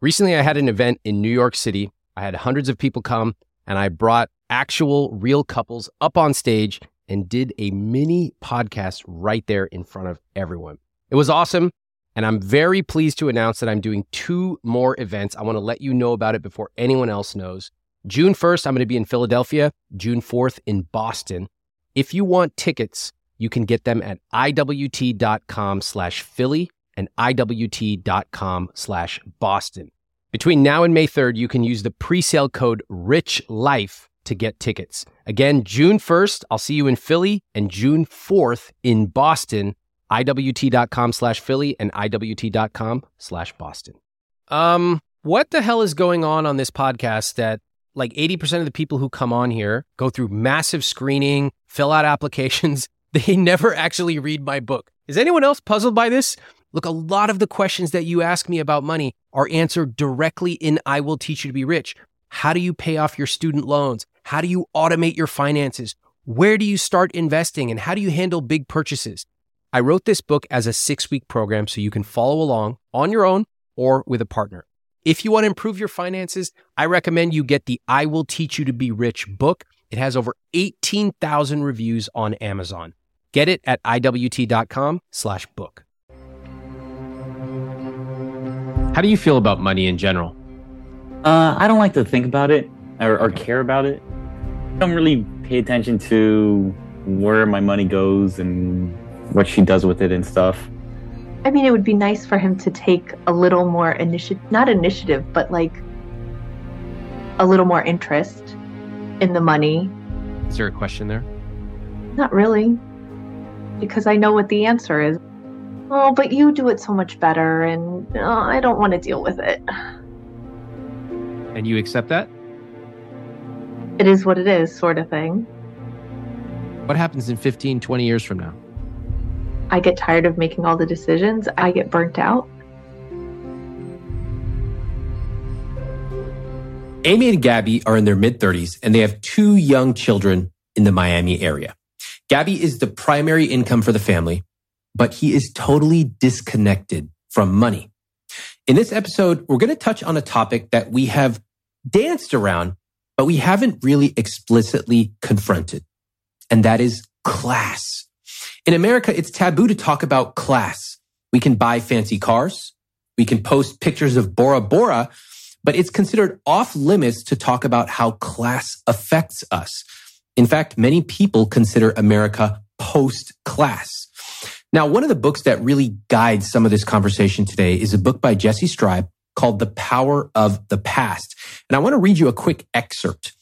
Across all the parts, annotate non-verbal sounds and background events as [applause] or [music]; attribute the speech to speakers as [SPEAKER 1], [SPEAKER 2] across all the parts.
[SPEAKER 1] Recently, I had an event in New York City. I had hundreds of people come, and I brought actual real couples up on stage and did a mini podcast right there in front of everyone. It was awesome. And I'm very pleased to announce that I'm doing two more events. I want to let you know about it before anyone else knows. June 1st, I'm going to be in Philadelphia. June 4th in Boston. If you want tickets, you can get them at iwt.com slash Philly and iwt.com slash Boston. Between now and May 3rd, you can use the presale code RICHLIFE to get tickets. Again, June 1st, I'll see you in Philly, and June 4th in Boston, iwt.com slash Philly and iwt.com slash Boston. Um, what the hell is going on on this podcast that like 80% of the people who come on here go through massive screening, fill out applications. [laughs] They never actually read my book. Is anyone else puzzled by this? Look, a lot of the questions that you ask me about money are answered directly in I Will Teach You to Be Rich. How do you pay off your student loans? How do you automate your finances? Where do you start investing? And how do you handle big purchases? I wrote this book as a six week program so you can follow along on your own or with a partner. If you want to improve your finances, I recommend you get the I Will Teach You to Be Rich book. It has over 18,000 reviews on Amazon. Get it at iwt.com slash book. How do you feel about money in general?
[SPEAKER 2] Uh, I don't like to think about it or, or care about it. I don't really pay attention to where my money goes and what she does with it and stuff.
[SPEAKER 3] I mean, it would be nice for him to take a little more initiative, not initiative, but like a little more interest in the money.
[SPEAKER 1] Is there a question there?
[SPEAKER 3] Not really, because I know what the answer is. Oh, but you do it so much better, and oh, I don't want to deal with it.
[SPEAKER 1] And you accept that?
[SPEAKER 3] It is what it is, sort of thing.
[SPEAKER 1] What happens in 15, 20 years from now?
[SPEAKER 3] I get tired of making all the decisions. I get burnt out.
[SPEAKER 1] Amy and Gaby are in their mid 30s and they have two young children in the Miami area. Gaby is the primary income for the family, but he is totally disconnected from money. In this episode, we're going to touch on a topic that we have danced around, but we haven't really explicitly confronted. And that is class. In America, it's taboo to talk about class. We can buy fancy cars. We can post pictures of Bora Bora, but it's considered off limits to talk about how class affects us. In fact, many people consider America post class. Now, one of the books that really guides some of this conversation today is a book by Jessi Streib called The Power of the Past. And I want to read you a quick excerpt.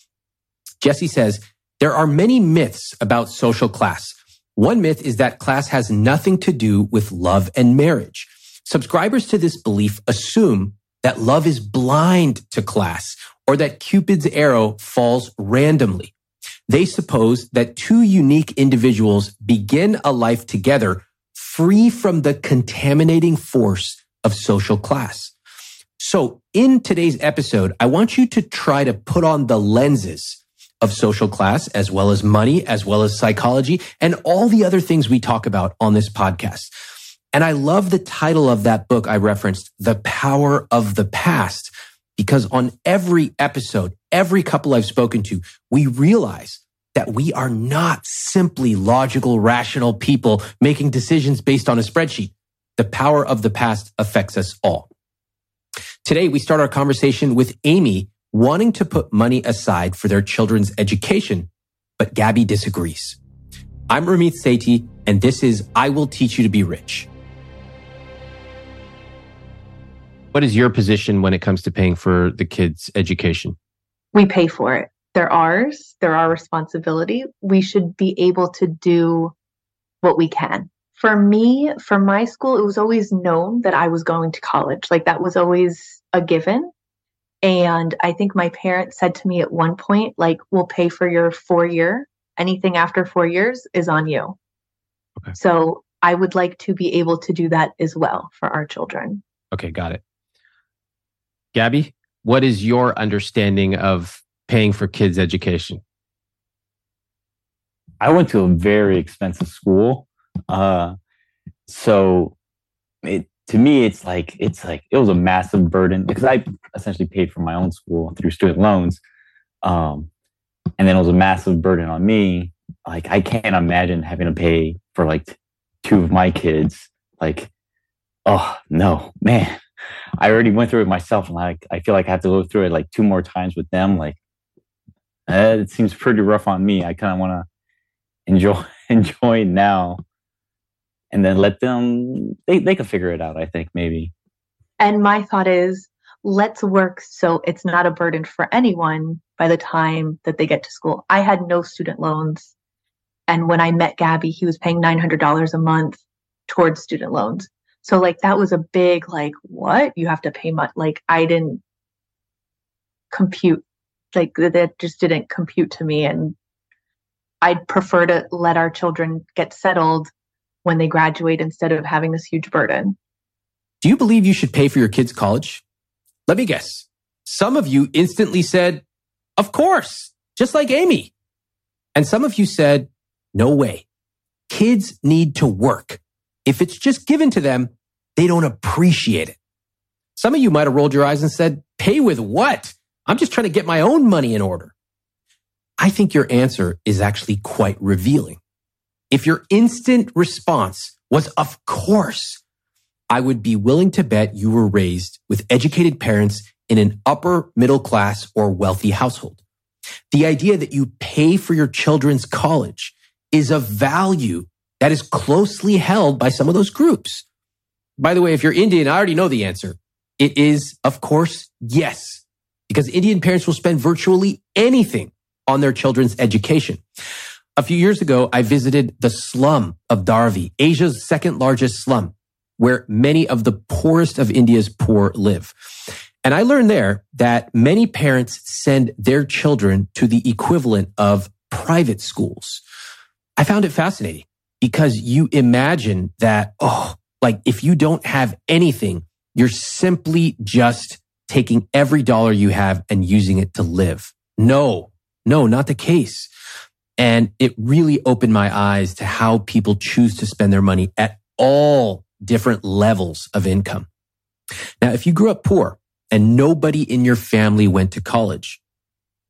[SPEAKER 1] Jesse says, there are many myths about social class. One myth is that class has nothing to do with love and marriage. Subscribers to this belief assume that love is blind to class or that Cupid's arrow falls randomly. They suppose that two unique individuals begin a life together free from the contaminating force of social class. So in today's episode, I want you to try to put on the lenses of social class, as well as money, as well as psychology, and all the other things we talk about on this podcast. And I love the title of that book I referenced, The Power of the Past, because on every episode, every couple I've spoken to, we realize that we are not simply logical, rational people making decisions based on a spreadsheet. The power of the past affects us all. Today, we start our conversation with Amy wanting to put money aside for their children's education, but Gaby disagrees. I'm Ramit Sethi, and this is I Will Teach You to Be Rich. What is your position when it comes to paying for the kids' education?
[SPEAKER 3] We pay for it. They're ours, they're our responsibility. We should be able to do what we can. For me, for my school, it was always known that I was going to college. Like that was always a given. And I think my parents said to me at one point, like, we'll pay for your four year. Anything after four years is on you. Okay. So I would like to be able to do that as well for our children.
[SPEAKER 1] Okay, got it. Gaby, what is your understanding of paying for kids' education?
[SPEAKER 2] I went to a very expensive school. Uh, so it to me, it's like it's like it was a massive burden because I essentially paid for my own school through student loans, um, and then it was a massive burden on me. Like I can't imagine having to pay for like two of my kids. Like, oh no, man, I already went through it myself, and like I feel like I have to go through it like two more times with them. Like, eh, it seems pretty rough on me. I kind of want to enjoy [laughs] enjoy now and then let them they, they can figure it out i think maybe.
[SPEAKER 3] And my thought is let's work so it's not a burden for anyone by the time that they get to school. I had no student loans. And when i met gaby he was paying $900 a month towards student loans. So like that was a big like what? You have to pay much like i didn't compute like that just didn't compute to me and i'd prefer to let our children get settled when they graduate instead of having this huge burden.
[SPEAKER 1] Do you believe you should pay for your kids' college? Let me guess. Some of you instantly said, of course, just like Amy. And some of you said, no way. Kids need to work. If it's just given to them, they don't appreciate it. Some of you might have rolled your eyes and said, pay with what? I'm just trying to get my own money in order. I think your answer is actually quite revealing. If your instant response was, of course, I would be willing to bet you were raised with educated parents in an upper middle class or wealthy household. The idea that you pay for your children's college is a value that is closely held by some of those groups. By the way, if you're Indian, I already know the answer. It is, of course, yes, because Indian parents will spend virtually anything on their children's education. A few years ago, I visited the slum of Dharavi, Asia's second largest slum, where many of the poorest of India's poor live. And I learned there that many parents send their children to the equivalent of private schools. I found it fascinating because you imagine that, oh, like if you don't have anything, you're simply just taking every dollar you have and using it to live. No, no, not the case. And it really opened my eyes to how people choose to spend their money at all different levels of income. Now, if you grew up poor and nobody in your family went to college,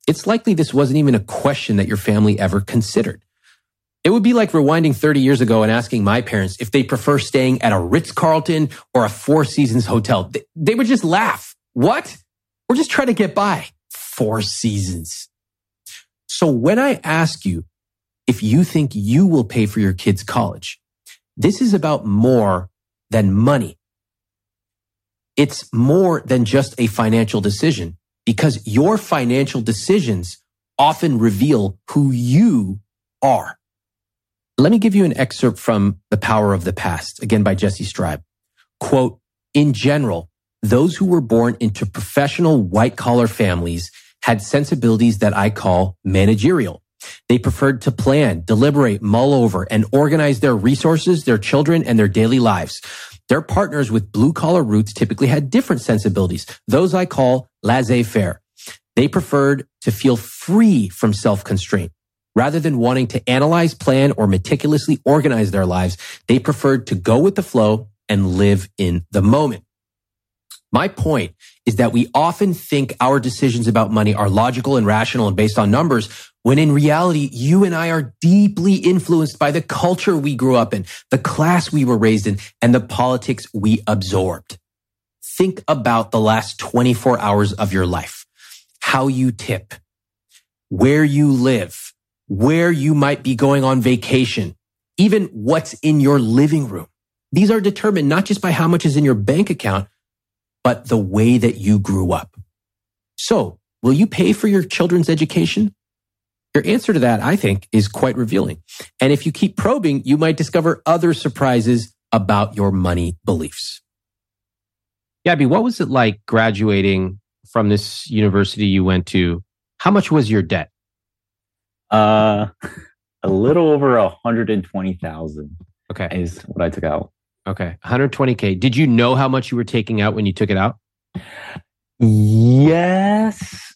[SPEAKER 1] it's likely this wasn't even a question that your family ever considered. It would be like rewinding 30 years ago and asking my parents if they prefer staying at a Ritz Carlton or a Four Seasons hotel. They would just laugh. What? We're just trying to get by. Four Seasons. So when I ask you if you think you will pay for your kids' college, this is about more than money. It's more than just a financial decision because your financial decisions often reveal who you are. Let me give you an excerpt from The Power of the Past, again by Jessi Streib. Quote, in general, those who were born into professional white collar families had sensibilities that I call managerial. They preferred to plan, deliberate, mull over, and organize their resources, their children, and their daily lives. Their partners with blue collar roots typically had different sensibilities. Those I call laissez-faire. They preferred to feel free from self-constraint. Rather than wanting to analyze, plan, or meticulously organize their lives, they preferred to go with the flow and live in the moment. My point is that we often think our decisions about money are logical and rational and based on numbers, when in reality, you and I are deeply influenced by the culture we grew up in, the class we were raised in, and the politics we absorbed. Think about the last 24 hours of your life, how you tip, where you live, where you might be going on vacation, even what's in your living room. These are determined not just by how much is in your bank account, but the way that you grew up. So will you pay for your children's education? Your answer to that, I think, is quite revealing. And if you keep probing, you might discover other surprises about your money beliefs. Gaby, what was it like graduating from this university you went to? How much was your debt?
[SPEAKER 2] Uh, [laughs] a little over a hundred and twenty thousand.
[SPEAKER 1] Okay,
[SPEAKER 2] is what I took out.
[SPEAKER 1] Okay. 120K. Did you know how much you were taking out when you took it out?
[SPEAKER 2] Yes.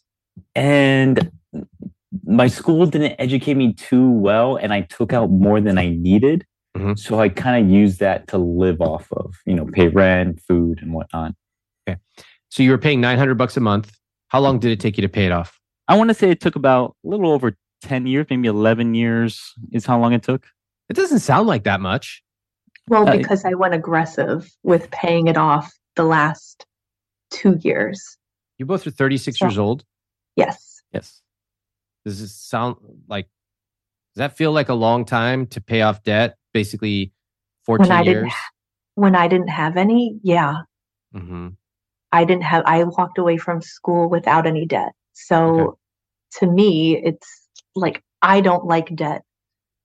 [SPEAKER 2] And my school didn't educate me too well, and I took out more than I needed.
[SPEAKER 1] Mhm.
[SPEAKER 2] So I kind of used that to live off of, you know, pay rent, food, and whatnot. Okay.
[SPEAKER 1] So you were paying 900 bucks a month. How long did it take you to pay it off?
[SPEAKER 2] I want to say it took about a little over 10 years, maybe 11 years is how long it took.
[SPEAKER 1] It doesn't sound like that much.
[SPEAKER 3] Well,
[SPEAKER 2] Uh,
[SPEAKER 3] because I went aggressive with paying it off the last two years.
[SPEAKER 1] You both are 36
[SPEAKER 3] So-
[SPEAKER 1] years old.
[SPEAKER 3] Yes.
[SPEAKER 2] Yes.
[SPEAKER 1] Does it sound like, does that feel like a long time to pay off debt? Basically 14
[SPEAKER 3] I didn't
[SPEAKER 1] years?
[SPEAKER 3] When I didn't have any, yeah,
[SPEAKER 1] hmm
[SPEAKER 3] I didn't have, I walked away from school without any debt. So
[SPEAKER 1] Okay.
[SPEAKER 3] to me, it's like, I don't like debt.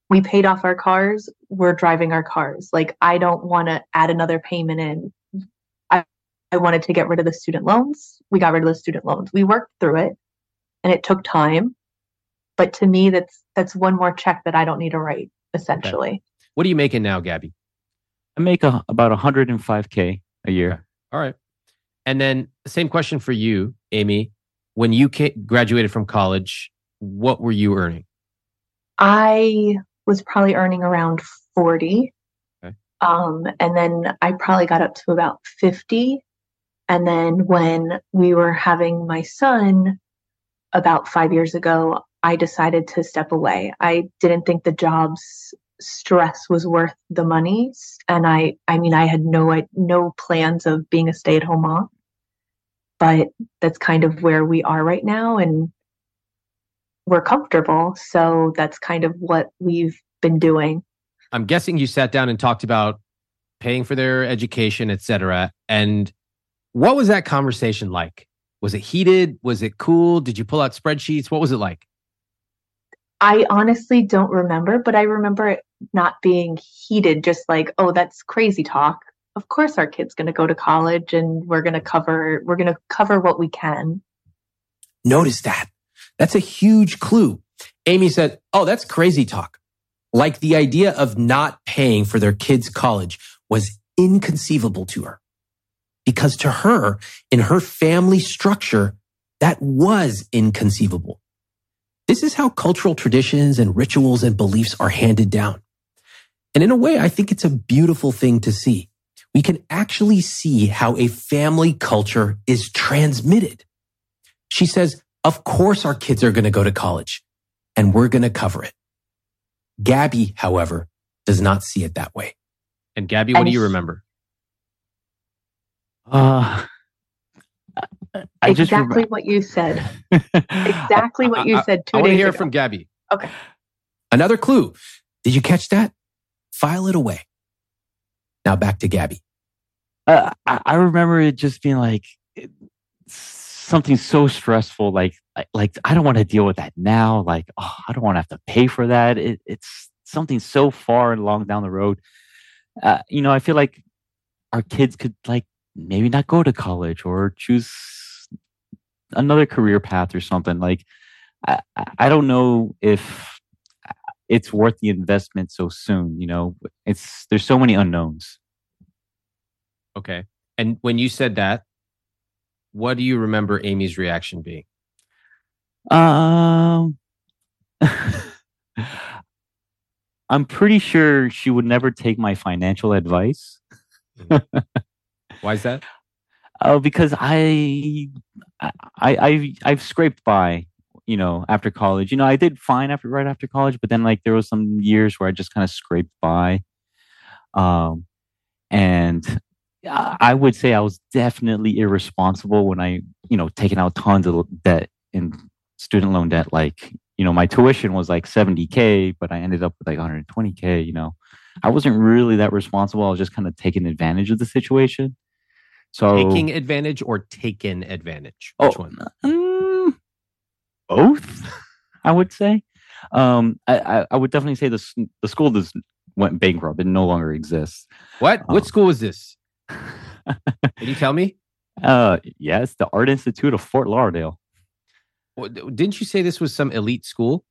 [SPEAKER 3] We paid off our cars, we're driving our cars. Like, I don't want to add another payment in. I, I wanted to get rid of the student loans. We got rid of the student loans. We worked through it and it took time. But to me, that's that's one more check that I don't need to write, essentially.
[SPEAKER 1] What are you making now, Gaby?
[SPEAKER 2] I make a, about 105K a year.
[SPEAKER 1] All right. And then same question for you, Amy. When you ca- graduated from college, what were you earning?
[SPEAKER 3] I was probably earning around 40.
[SPEAKER 1] Okay.
[SPEAKER 3] Um, and then I probably got up to about 50. And then when we were having my son about five years ago, I decided to step away. I didn't think the job's stress was worth the money. And I, I mean, I had no, I- no plans of being a stay at home mom, but that's kind of where we are right now. And we're comfortable. So that's kind of what we've been doing.
[SPEAKER 1] I'm guessing you sat down and talked about paying for their education, et cetera. And what was that conversation like? Was it heated? Was it cool? Did you pull out spreadsheets? What was it like?
[SPEAKER 3] I honestly don't remember, but I remember it not being heated, just like, oh, that's crazy talk. Of course our kid's gonna go to college and we're gonna cover we're gonna cover what we can.
[SPEAKER 1] Notice that. That's a huge clue. Amy said, Oh, that's crazy talk. Like the idea of not paying for their kids' college was inconceivable to her. Because to her, in her family structure, that was inconceivable. This is how cultural traditions and rituals and beliefs are handed down. And in a way, I think it's a beautiful thing to see. We can actually see how a family culture is transmitted. She says, of course our kids are going to go to college and we're going to cover it. Gaby, however, does not see it that way. And Gaby, what
[SPEAKER 3] And
[SPEAKER 1] do you remember?
[SPEAKER 2] Uh, I just
[SPEAKER 3] exactly what you said. Exactly what you [laughs] said two
[SPEAKER 1] I want to hear
[SPEAKER 3] ago.
[SPEAKER 1] from Gaby.
[SPEAKER 3] Okay.
[SPEAKER 1] Another clue. Did you catch that? File it away. Now back to Gaby.
[SPEAKER 2] uh, I, I remember it just being like it- something so stressful. Like, like, I don't want to deal with that now. Like, oh, I don't want to have to pay for that. It, it's something so far and long down the road. Uh, you know, I feel like our kids could like maybe not go to college or choose another career path or something. Like, I- I don't know if it's worth the investment so soon. You know, it's there's so many unknowns.
[SPEAKER 1] Okay. And when you said that, what do you remember Amy's reaction being?
[SPEAKER 2] Um, [laughs] I'm pretty sure she would never take my financial advice.
[SPEAKER 1] Why is that?
[SPEAKER 2] Uh, [laughs] because I, I, I, I've scraped by, you know, after college. You know, I did fine after right after college, but then like there was some years where I just kind of scraped by. Um, and I I would say I was definitely irresponsible when I, you know, taking out tons of debt in student loan debt. Like, you know, my tuition was like 70K, but I ended up with like 120K, you know. I wasn't really that responsible. I was just kind of taking advantage of the situation. So
[SPEAKER 1] Taking advantage or taken advantage? Which
[SPEAKER 2] Oh,
[SPEAKER 1] one?
[SPEAKER 2] Mm, both, I would say. Um, I, I, I would definitely say the the school just went bankrupt. It no longer exists.
[SPEAKER 1] What?
[SPEAKER 2] Oh.
[SPEAKER 1] What school was this? Can you tell me? [laughs]
[SPEAKER 2] uh, yes, the Art Institute of Fort Lauderdale.
[SPEAKER 1] What- Didn't you say this was some elite school?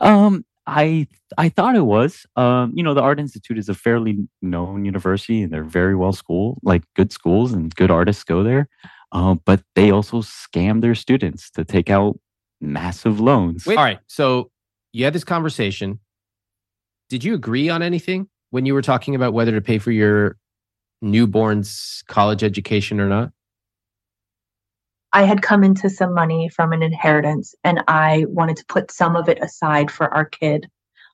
[SPEAKER 2] Um, I I thought it was. Um, you know, the Art Institute is a fairly known university, and they're very well school, like good schools, and good artists go there. Um, but they also scam their students to take out massive loans.
[SPEAKER 1] All right. So you had this conversation. Did you agree on anything? when you were talking about whether to pay for your newborn's college education or not?
[SPEAKER 3] I had come into some money from an inheritance and I wanted to put some of it aside for our kid.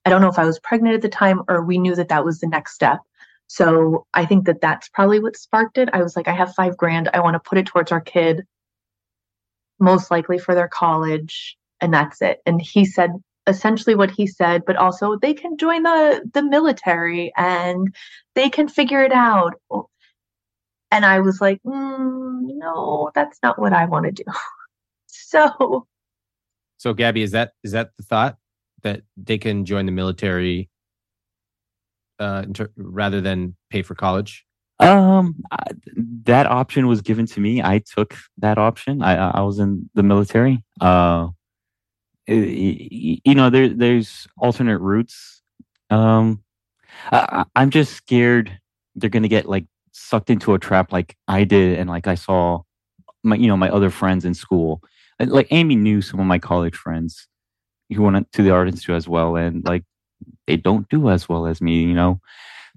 [SPEAKER 3] I don't know if I was pregnant at the time or we knew that that was the next step. So I think that that's probably what sparked it. I was like, I have five grand. I want to put it towards our kid, most likely for their college, and that's it. And he said essentially what he said, but also they can join the the military and they can figure it out. And I was like, mm, no, that's not what I want to do. [laughs] so,
[SPEAKER 1] so Gaby, is that is that the thought that they can join the military uh, ter- rather than pay for college?
[SPEAKER 2] Um, I, that option was given to me. I took that option. I I was in the military. Uh, it, you know, there there's alternate routes. Um, I, I'm just scared they're gonna get like sucked into a trap like I did, and like I saw my you know my other friends in school. Like Amy knew some of my college friends who went to the art institute as well, and like they don't do as well as me, you know.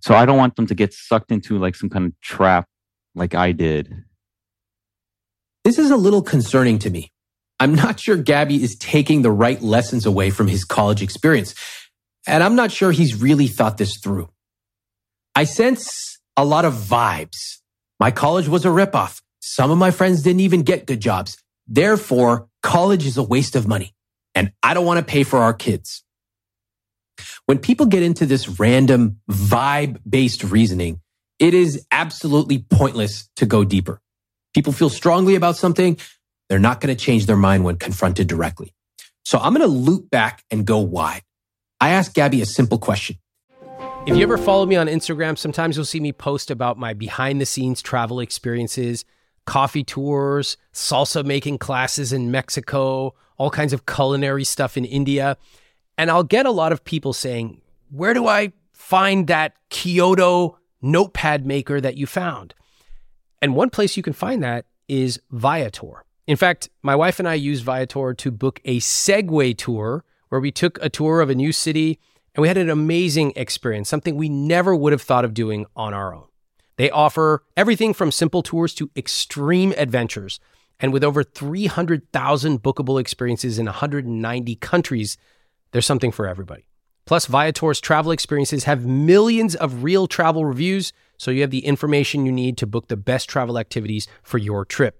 [SPEAKER 2] So I don't want them to get sucked into like some kind of trap like I did.
[SPEAKER 1] This is a little concerning to me. I'm not sure Gaby is taking the right lessons away from his college experience. And I'm not sure he's really thought this through. I sense a lot of vibes. My college was a ripoff. Some of my friends didn't even get good jobs. Therefore, college is a waste of money and I don't want to pay for our kids. When people get into this random vibe based reasoning, it is absolutely pointless to go deeper. People feel strongly about something. They're not going to change their mind when confronted directly. So I'm going to loop back and go wide. I asked Gaby a simple question.
[SPEAKER 4] If you ever follow me on Instagram, sometimes you'll see me post about my behind the scenes travel experiences, coffee tours, salsa making classes in Mexico, all kinds of culinary stuff in India. And I'll get a lot of people saying, Where do I find that Kyoto notepad maker that you found? And one place you can find that is Viator. In fact, my wife and I used Viator to book a Segway tour where we took a tour of a new city and we had an amazing experience, something we never would have thought of doing on our own. They offer everything from simple tours to extreme adventures. And with over 300,000 bookable experiences in 190 countries, there's something for everybody. Plus, Viator's travel experiences have millions of real travel reviews, so you have the information you need to book the best travel activities for your trip.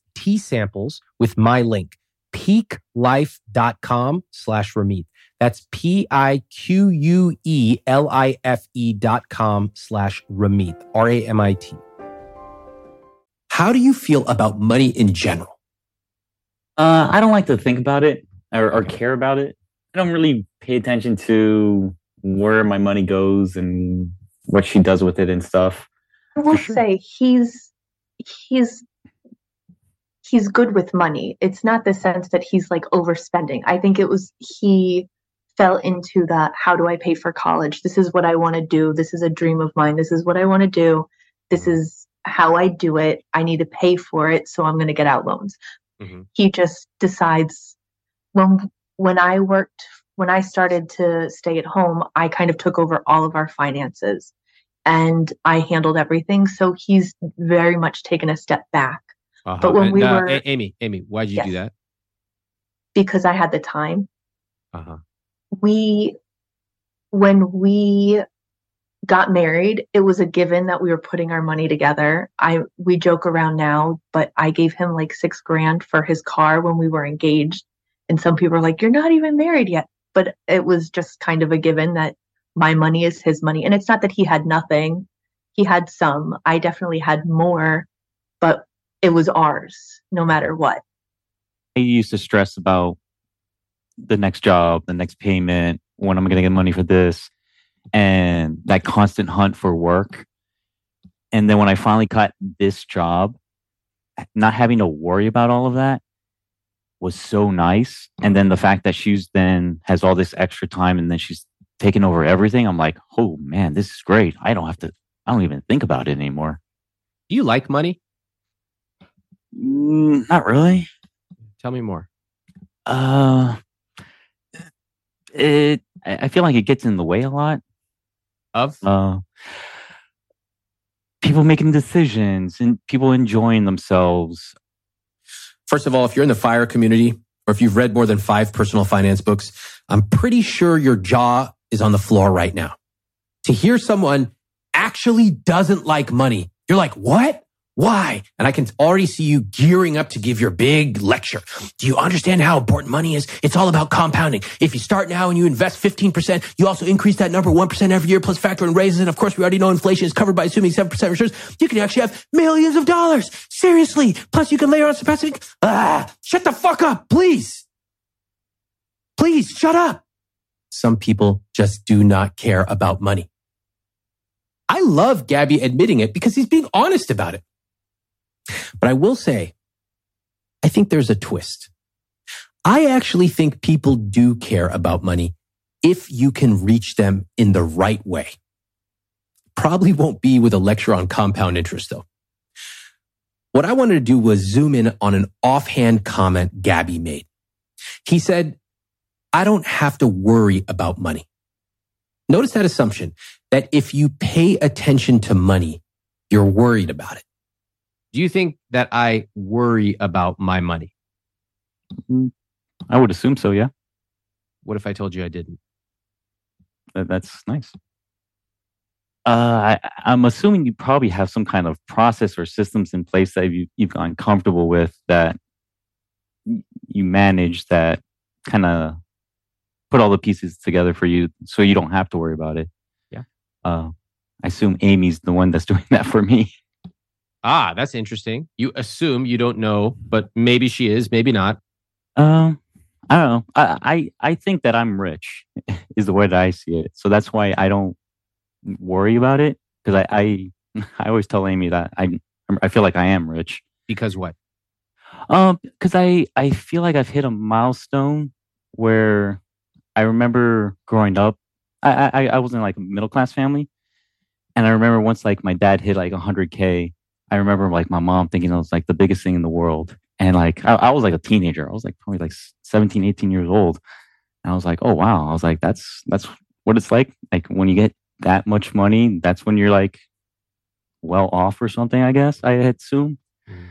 [SPEAKER 1] tea samples with my link, piquelife.com slash Ramit. That's P-I-Q-U-E-L-I-F-E dot com slash Ramit, R-A-M-I-T. How do you feel about money in general?
[SPEAKER 2] Uh, I don't like to think about it or, or care about it. I don't really pay attention to where my money goes and what she does with it and stuff.
[SPEAKER 3] I will
[SPEAKER 2] sure.
[SPEAKER 3] say he's he's he's good with money. It's not the sense that he's like overspending. I think it was he fell into that how do I pay for college? This is what I want to do. This is a dream of mine. This is what I want to do. This is how I do it. I need to pay for it, so I'm going to get out loans.
[SPEAKER 1] Mhm.
[SPEAKER 3] He just decides when when I worked when I started to stay at home, I kind of took over all of our finances and I handled everything. So he's very much taken a step back
[SPEAKER 1] Uh-huh.
[SPEAKER 3] But when
[SPEAKER 1] And,
[SPEAKER 3] we
[SPEAKER 1] uh,
[SPEAKER 3] were-
[SPEAKER 1] A- Amy, Amy, why'd you do that?
[SPEAKER 3] because I had the time.
[SPEAKER 1] Uh-huh.
[SPEAKER 3] we when we got married it was a given that we were putting our money together i we joke around now but i gave him like six grand for his car when we were engaged and some people are like you're not even married yet but it was just kind of a given that my money is his money and it's not that he had nothing he had some i definitely had more but it was ours no matter what
[SPEAKER 2] I used to stress about the next job, the next payment, when am I going to get money for this, and that constant hunt for work. And then when I finally got this job, not having to worry about all of that was so nice. And then the fact that she's then has all this extra time and then she's taking over everything, I'm like, oh man, this is great. I don't have to, I don't even think about it anymore.
[SPEAKER 1] Do you like money?
[SPEAKER 2] Mm, not really.
[SPEAKER 1] Tell me more.
[SPEAKER 2] Uh, it. I I feel like it gets in the way a lot.
[SPEAKER 1] Of?
[SPEAKER 2] Uh, people making decisions and people enjoying themselves.
[SPEAKER 1] First of all, if you're in the fire community or if you've read more than five personal finance books, I'm pretty sure your jaw is on the floor right now. To hear someone actually doesn't like money, you're like, what? Why? And I can already see you gearing up to give your big lecture. Do you understand how important money is? It's all about compounding. If you start now and you invest 15%, you also increase that number 1% every year plus factor in raises. And of course, we already know inflation is covered by assuming 7% returns. You can actually have millions of dollars. Seriously. Plus you can layer on some passive. Ah, shut the fuck up, please. Please shut up. Some people just do not care about money. I love Gaby admitting it because he's being honest about it. But I will say, I think there's a twist. I actually think people do care about money if you can reach them in the right way. Probably won't be with a lecture on compound interest though. What I wanted to do was zoom in on an offhand comment Gaby made. He said, I don't have to worry about money. Notice that assumption that if you pay attention to money, you're worried about it. Do you think that I worry about my money?
[SPEAKER 2] I would assume so. Yeah,
[SPEAKER 1] What if I told you I didn't?
[SPEAKER 2] That's nice. Uh, I, I'm assuming you probably have some kind of process or systems in place that you, you've gotten comfortable with that you manage that kind of put all the pieces together for you so you don't have to worry about it.
[SPEAKER 1] Yeah.
[SPEAKER 2] Uh, I assume Amy's the one that's [laughs] doing that for me.
[SPEAKER 1] Ah, that's interesting. You assume you don't know, but maybe she is, maybe not.
[SPEAKER 2] Um, I don't know. I, I I think that I'm rich [laughs] is the way that I see it. So that's why I don't worry about it because I, I [laughs] I always tell Amy that I I feel like I am rich.
[SPEAKER 1] Because what?
[SPEAKER 2] Um, because I I feel like I've hit a milestone where I remember growing up. I I, I was in like a middle class family, and I remember once like my dad hit like 100k. I remember like my mom thinking it was like the biggest thing in the world, and like I, I was like a teenager. I was like probably like 17, 18 years old, and I was like, oh wow. I was like, that's that's what it's like. Like when you get that much money, that's when you're like well off or something. I guess I had assume. Mm.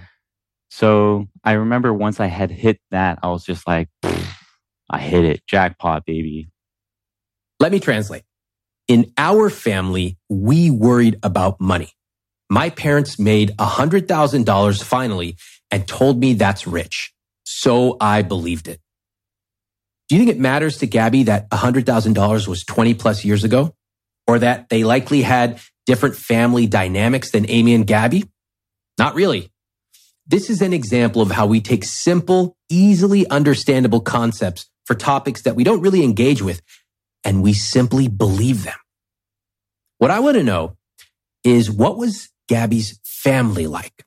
[SPEAKER 2] So I remember once I had hit that, I was just like, I hit it, jackpot, baby.
[SPEAKER 1] Let me translate. In our family, we worried about money. My parents made $100,000 finally and told me that's rich. So I believed it. Do you think it matters to Gaby that $100,000 was 20 plus years ago? Or that they likely had different family dynamics than Amy and Gaby? Not really. This is an example of how we take simple, easily understandable concepts for topics that we don't really engage with, and we simply believe them. What I want to know is what was Gaby's family like?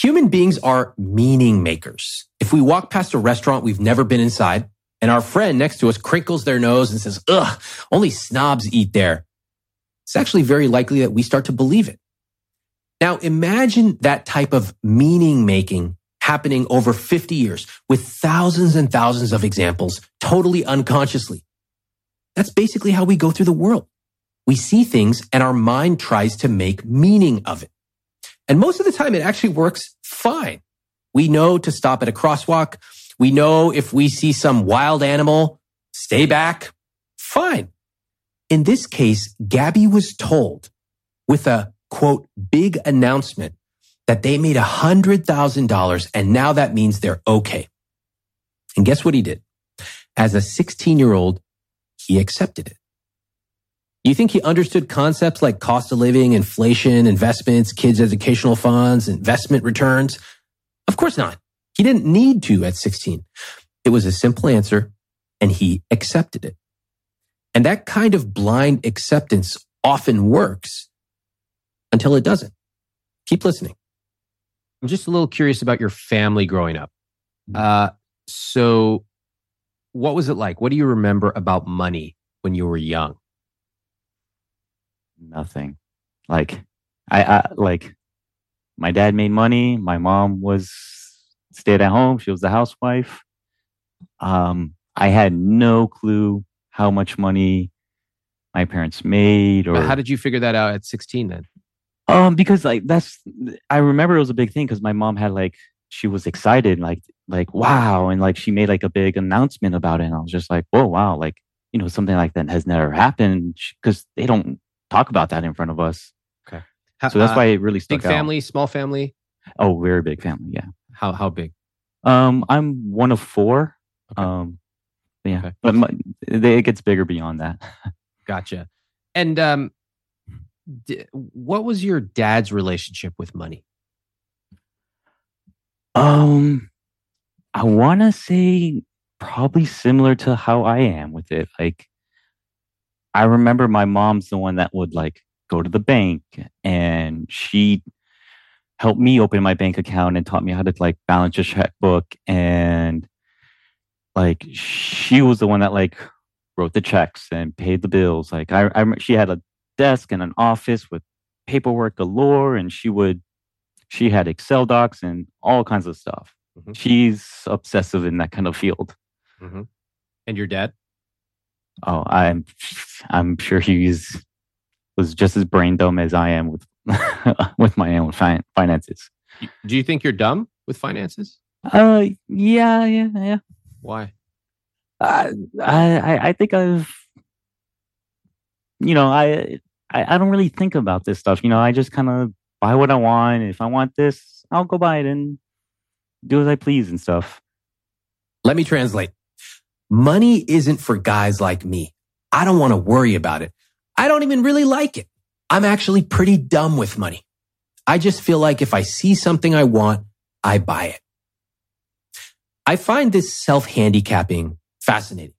[SPEAKER 1] Human beings are meaning makers. If we walk past a restaurant we've never been inside and our friend next to us crinkles their nose and says, ugh, only snobs eat there, it's actually very likely that we start to believe it. Now imagine that type of meaning making happening over 50 years with thousands and thousands of examples totally unconsciously. That's basically how we go through the world. We see things and our mind tries to make meaning of it. And most of the time it actually works fine. We know to stop at a crosswalk. We know if we see some wild animal, stay back. Fine. In this case, Gaby was told with a quote, big announcement that they made a hundred thousand dollars and now that means they're okay. And guess what he did? As a 16 year old, he accepted it. You think he understood concepts like cost of living, inflation, investments, kids' educational funds, investment returns? Of course not. He didn't need to at 16. It was a simple answer and he accepted it. And that kind of blind acceptance often works until it doesn't. Keep listening.
[SPEAKER 4] I'm just a little curious about your family growing up. Uh, so, what was it like? What do you remember about money when you were young?
[SPEAKER 2] Nothing. Like I, I like my dad made money. My mom was stayed at home. She was the housewife. Um, I had no clue how much money my parents made or
[SPEAKER 4] how did you figure that out at 16 then?
[SPEAKER 2] um because like that's I remember it was a big thing because my mom had like she was excited like like wow and like she made like a big announcement about it and I was just like whoa wow like you know something like that has never happened because they don't talk about that in front of us
[SPEAKER 4] How-
[SPEAKER 2] so that's
[SPEAKER 4] uh,
[SPEAKER 2] why it really stuck
[SPEAKER 4] big
[SPEAKER 2] out.
[SPEAKER 4] family, small family.
[SPEAKER 2] oh very big family yeah
[SPEAKER 4] How how big?
[SPEAKER 2] um I'm one of four
[SPEAKER 4] Okay.
[SPEAKER 2] um yeah
[SPEAKER 4] Okay.
[SPEAKER 2] but my, it gets bigger beyond that [laughs]
[SPEAKER 4] Gotcha. And um, d- what was your dad's relationship with money?
[SPEAKER 2] Um, I want to say probably similar to how I am with it. Like, I remember my mom's the one that would like go to the bank and she helped me open my bank account and taught me how to like balance a checkbook. And like, she was the one that like wrote the checks and paid the bills. Like, I, I she had a desk and an office with paperwork galore and she would she had excel docs and all kinds of stuff
[SPEAKER 4] Mhm.
[SPEAKER 2] she's obsessive in that kind of field
[SPEAKER 4] And your dad?
[SPEAKER 2] Oh i'm i'm sure he's was just as brain dumb as i am with [laughs] with my own fin- finances
[SPEAKER 4] Do you think you're dumb with finances?
[SPEAKER 2] uh yeah yeah yeah
[SPEAKER 4] Why?
[SPEAKER 2] I, I I think I've, you know, I, I I don't really think about this stuff. You know, I just kind of buy what I want. If I want this, I'll go buy it and do as I please and stuff.
[SPEAKER 1] Let me translate. Money isn't for guys like me. I don't want to worry about it. I don't even really like it. I'm actually pretty dumb with money. I just feel like if I see something I want, I buy it. I find this self handicapping fascinating.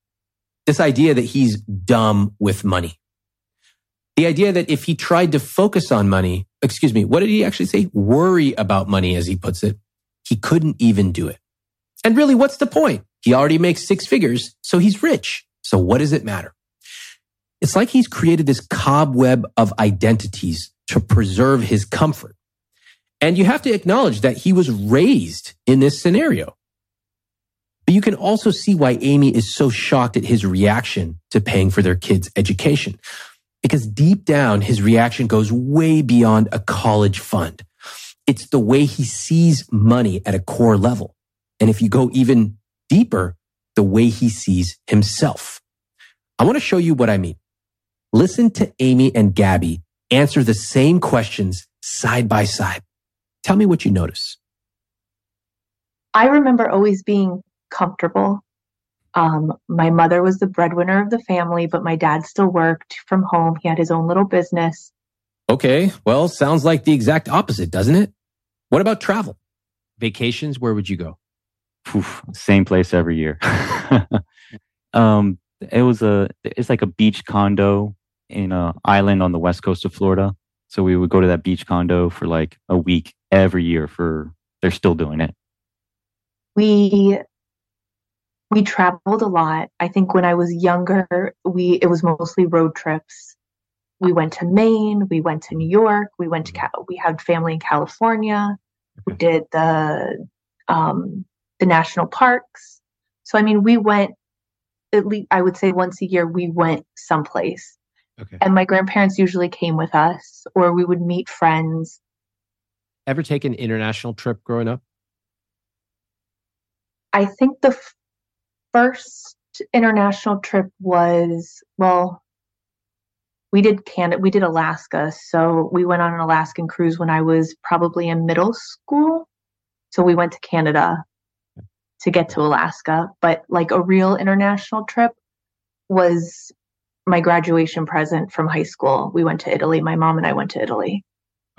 [SPEAKER 1] This idea that he's dumb with money. The idea that if he tried to focus on money, excuse me, what did he actually say? Worry about money, as he puts it. He couldn't even do it. And really, what's the point? He already makes six figures, so he's rich. So what does it matter? It's like he's created this cobweb of identities to preserve his comfort. And you have to acknowledge that he was raised in this scenario. But you can also see why Amy is so shocked at his reaction to paying for their kids' education. Because deep down, his reaction goes way beyond a college fund. It's the way he sees money at a core level. And if you go even deeper, the way he sees himself. I want to show you what I mean. Listen to Amy and Gaby answer the same questions side by side. Tell me what you notice.
[SPEAKER 3] I remember always being comfortable. Um, my mother was the breadwinner of the family, but my dad still worked from home. He had his own little business.
[SPEAKER 1] Okay, well, sounds like the exact opposite, doesn't it? What about travel?
[SPEAKER 4] Vacations, where would you go?
[SPEAKER 2] Same place every year. [laughs] um, it was a it's like a beach condo in a island on the west coast of Florida. So we would go to that beach condo for like a week every year for they're still doing it.
[SPEAKER 3] We we traveled a lot. I think when I was younger, we it was mostly road trips. We went to Maine, we went to New York, we went to Cal- we had family in California. We did the um, the national parks. So I mean, we went at least I would say once a year we went someplace.
[SPEAKER 1] Okay.
[SPEAKER 3] And my grandparents usually came with us, or we would meet friends.
[SPEAKER 1] Ever take an international trip growing up?
[SPEAKER 3] I think the f- first international trip was well, we did Canada, we did Alaska. So we went on an Alaskan cruise when I was probably in middle school. So we went to Canada to get to Alaska, but like a real international trip was my graduation present from high school. We went to Italy. My mom and I went to Italy.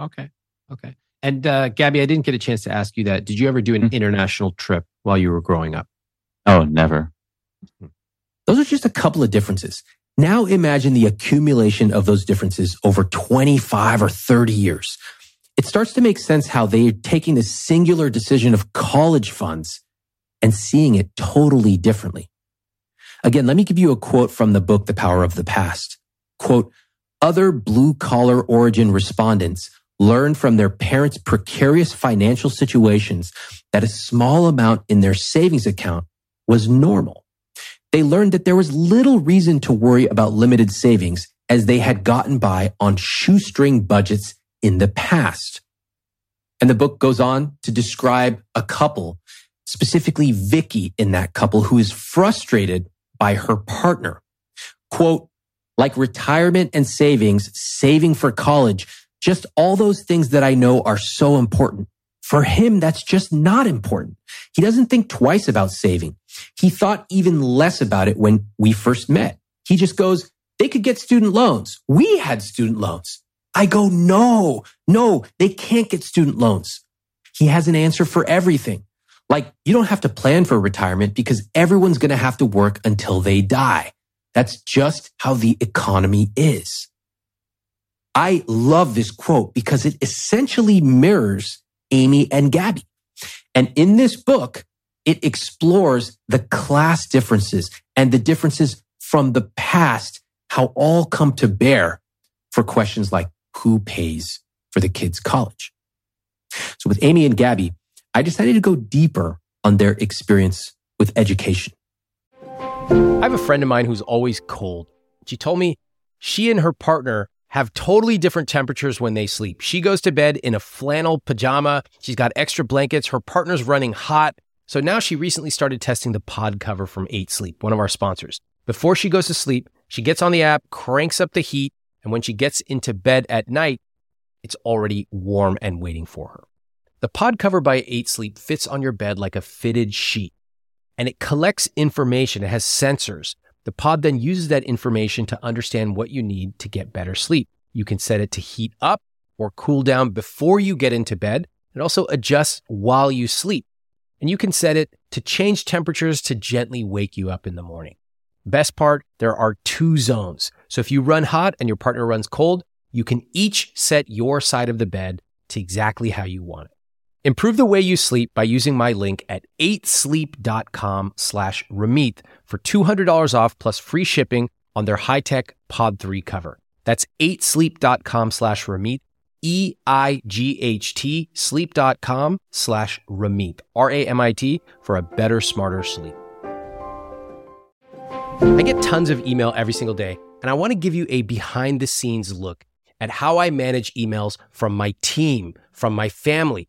[SPEAKER 1] Okay. Okay. And uh, Gaby, I didn't get a chance to ask you that. Did you ever do an
[SPEAKER 2] Mhm.
[SPEAKER 1] international trip while you were growing up?
[SPEAKER 2] Oh, never.
[SPEAKER 1] Those are just a couple of differences. Now imagine the accumulation of those differences over 25 or 30 years. It starts to make sense how they're taking the singular decision of college funds and seeing it totally differently. Again, let me give you a quote from the book, The Power of the Past. Quote, other blue collar origin respondents learned from their parents' precarious financial situations that a small amount in their savings account was normal. They learned that there was little reason to worry about limited savings as they had gotten by on shoestring budgets in the past. And the book goes on to describe a couple, specifically Vicky in that couple who is frustrated by her partner. Quote, like retirement and savings, saving for college, just all those things that I know are so important. For him, that's just not important. He doesn't think twice about saving. He thought even less about it when we first met. He just goes, they could get student loans. We had student loans. I go, no, no, they can't get student loans. He has an answer for everything. Like you don't have to plan for retirement because everyone's going to have to work until they die. That's just how the economy is. I love this quote because it essentially mirrors Amy and Gaby. And in this book, it explores the class differences and the differences from the past, how all come to bear for questions like who pays for the kids' college. So with Amy and Gaby, I decided to go deeper on their experience with education.
[SPEAKER 4] I have a friend of mine who's always cold. She told me she and her partner have totally different temperatures when they sleep. She goes to bed in a flannel pajama. She's got extra blankets. Her partner's running hot. So now she recently started testing the pod cover from 8 Sleep, one of our sponsors. Before she goes to sleep, she gets on the app, cranks up the heat, and when she gets into bed at night, it's already warm and waiting for her. The pod cover by 8 Sleep fits on your bed like a fitted sheet, and it collects information. It has sensors. The pod then uses that information to understand what you need to get better sleep. You can set it to heat up or cool down before you get into bed. It also adjusts while you sleep. And you can set it to change temperatures to gently wake you up in the morning. Best part, there are two zones. So if you run hot and your partner runs cold, you can each set your side of the bed to exactly how you want it. Improve the way you sleep by using my link at 8sleep.com slash Ramit for $200 off plus free shipping on their high-tech Pod 3 cover. That's 8sleep.com slash Ramit, E-I-G-H-T, sleep.com slash Ramit, R-A-M-I-T, for a better, smarter sleep. I get tons of email every single day, and I want to give you a behind-the-scenes look at how I manage emails from my team, from my family,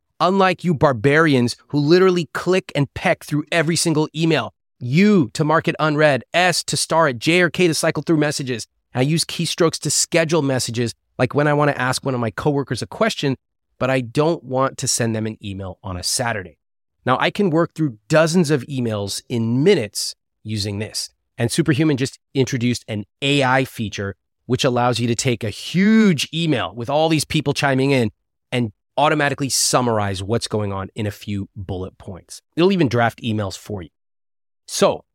[SPEAKER 4] unlike you barbarians who literally click and peck through every single email. U to mark it unread, S to star it, J or K to cycle through messages. I use keystrokes to schedule messages, like when I want to ask one of my coworkers a question, but I don't want to send them an email on a Saturday. Now, I can work through dozens of emails in minutes using this. And Superhuman just introduced an AI feature which allows you to take a huge email with all these people chiming in and automatically summarize what's going on in a few bullet points. It'll even draft emails for you. So,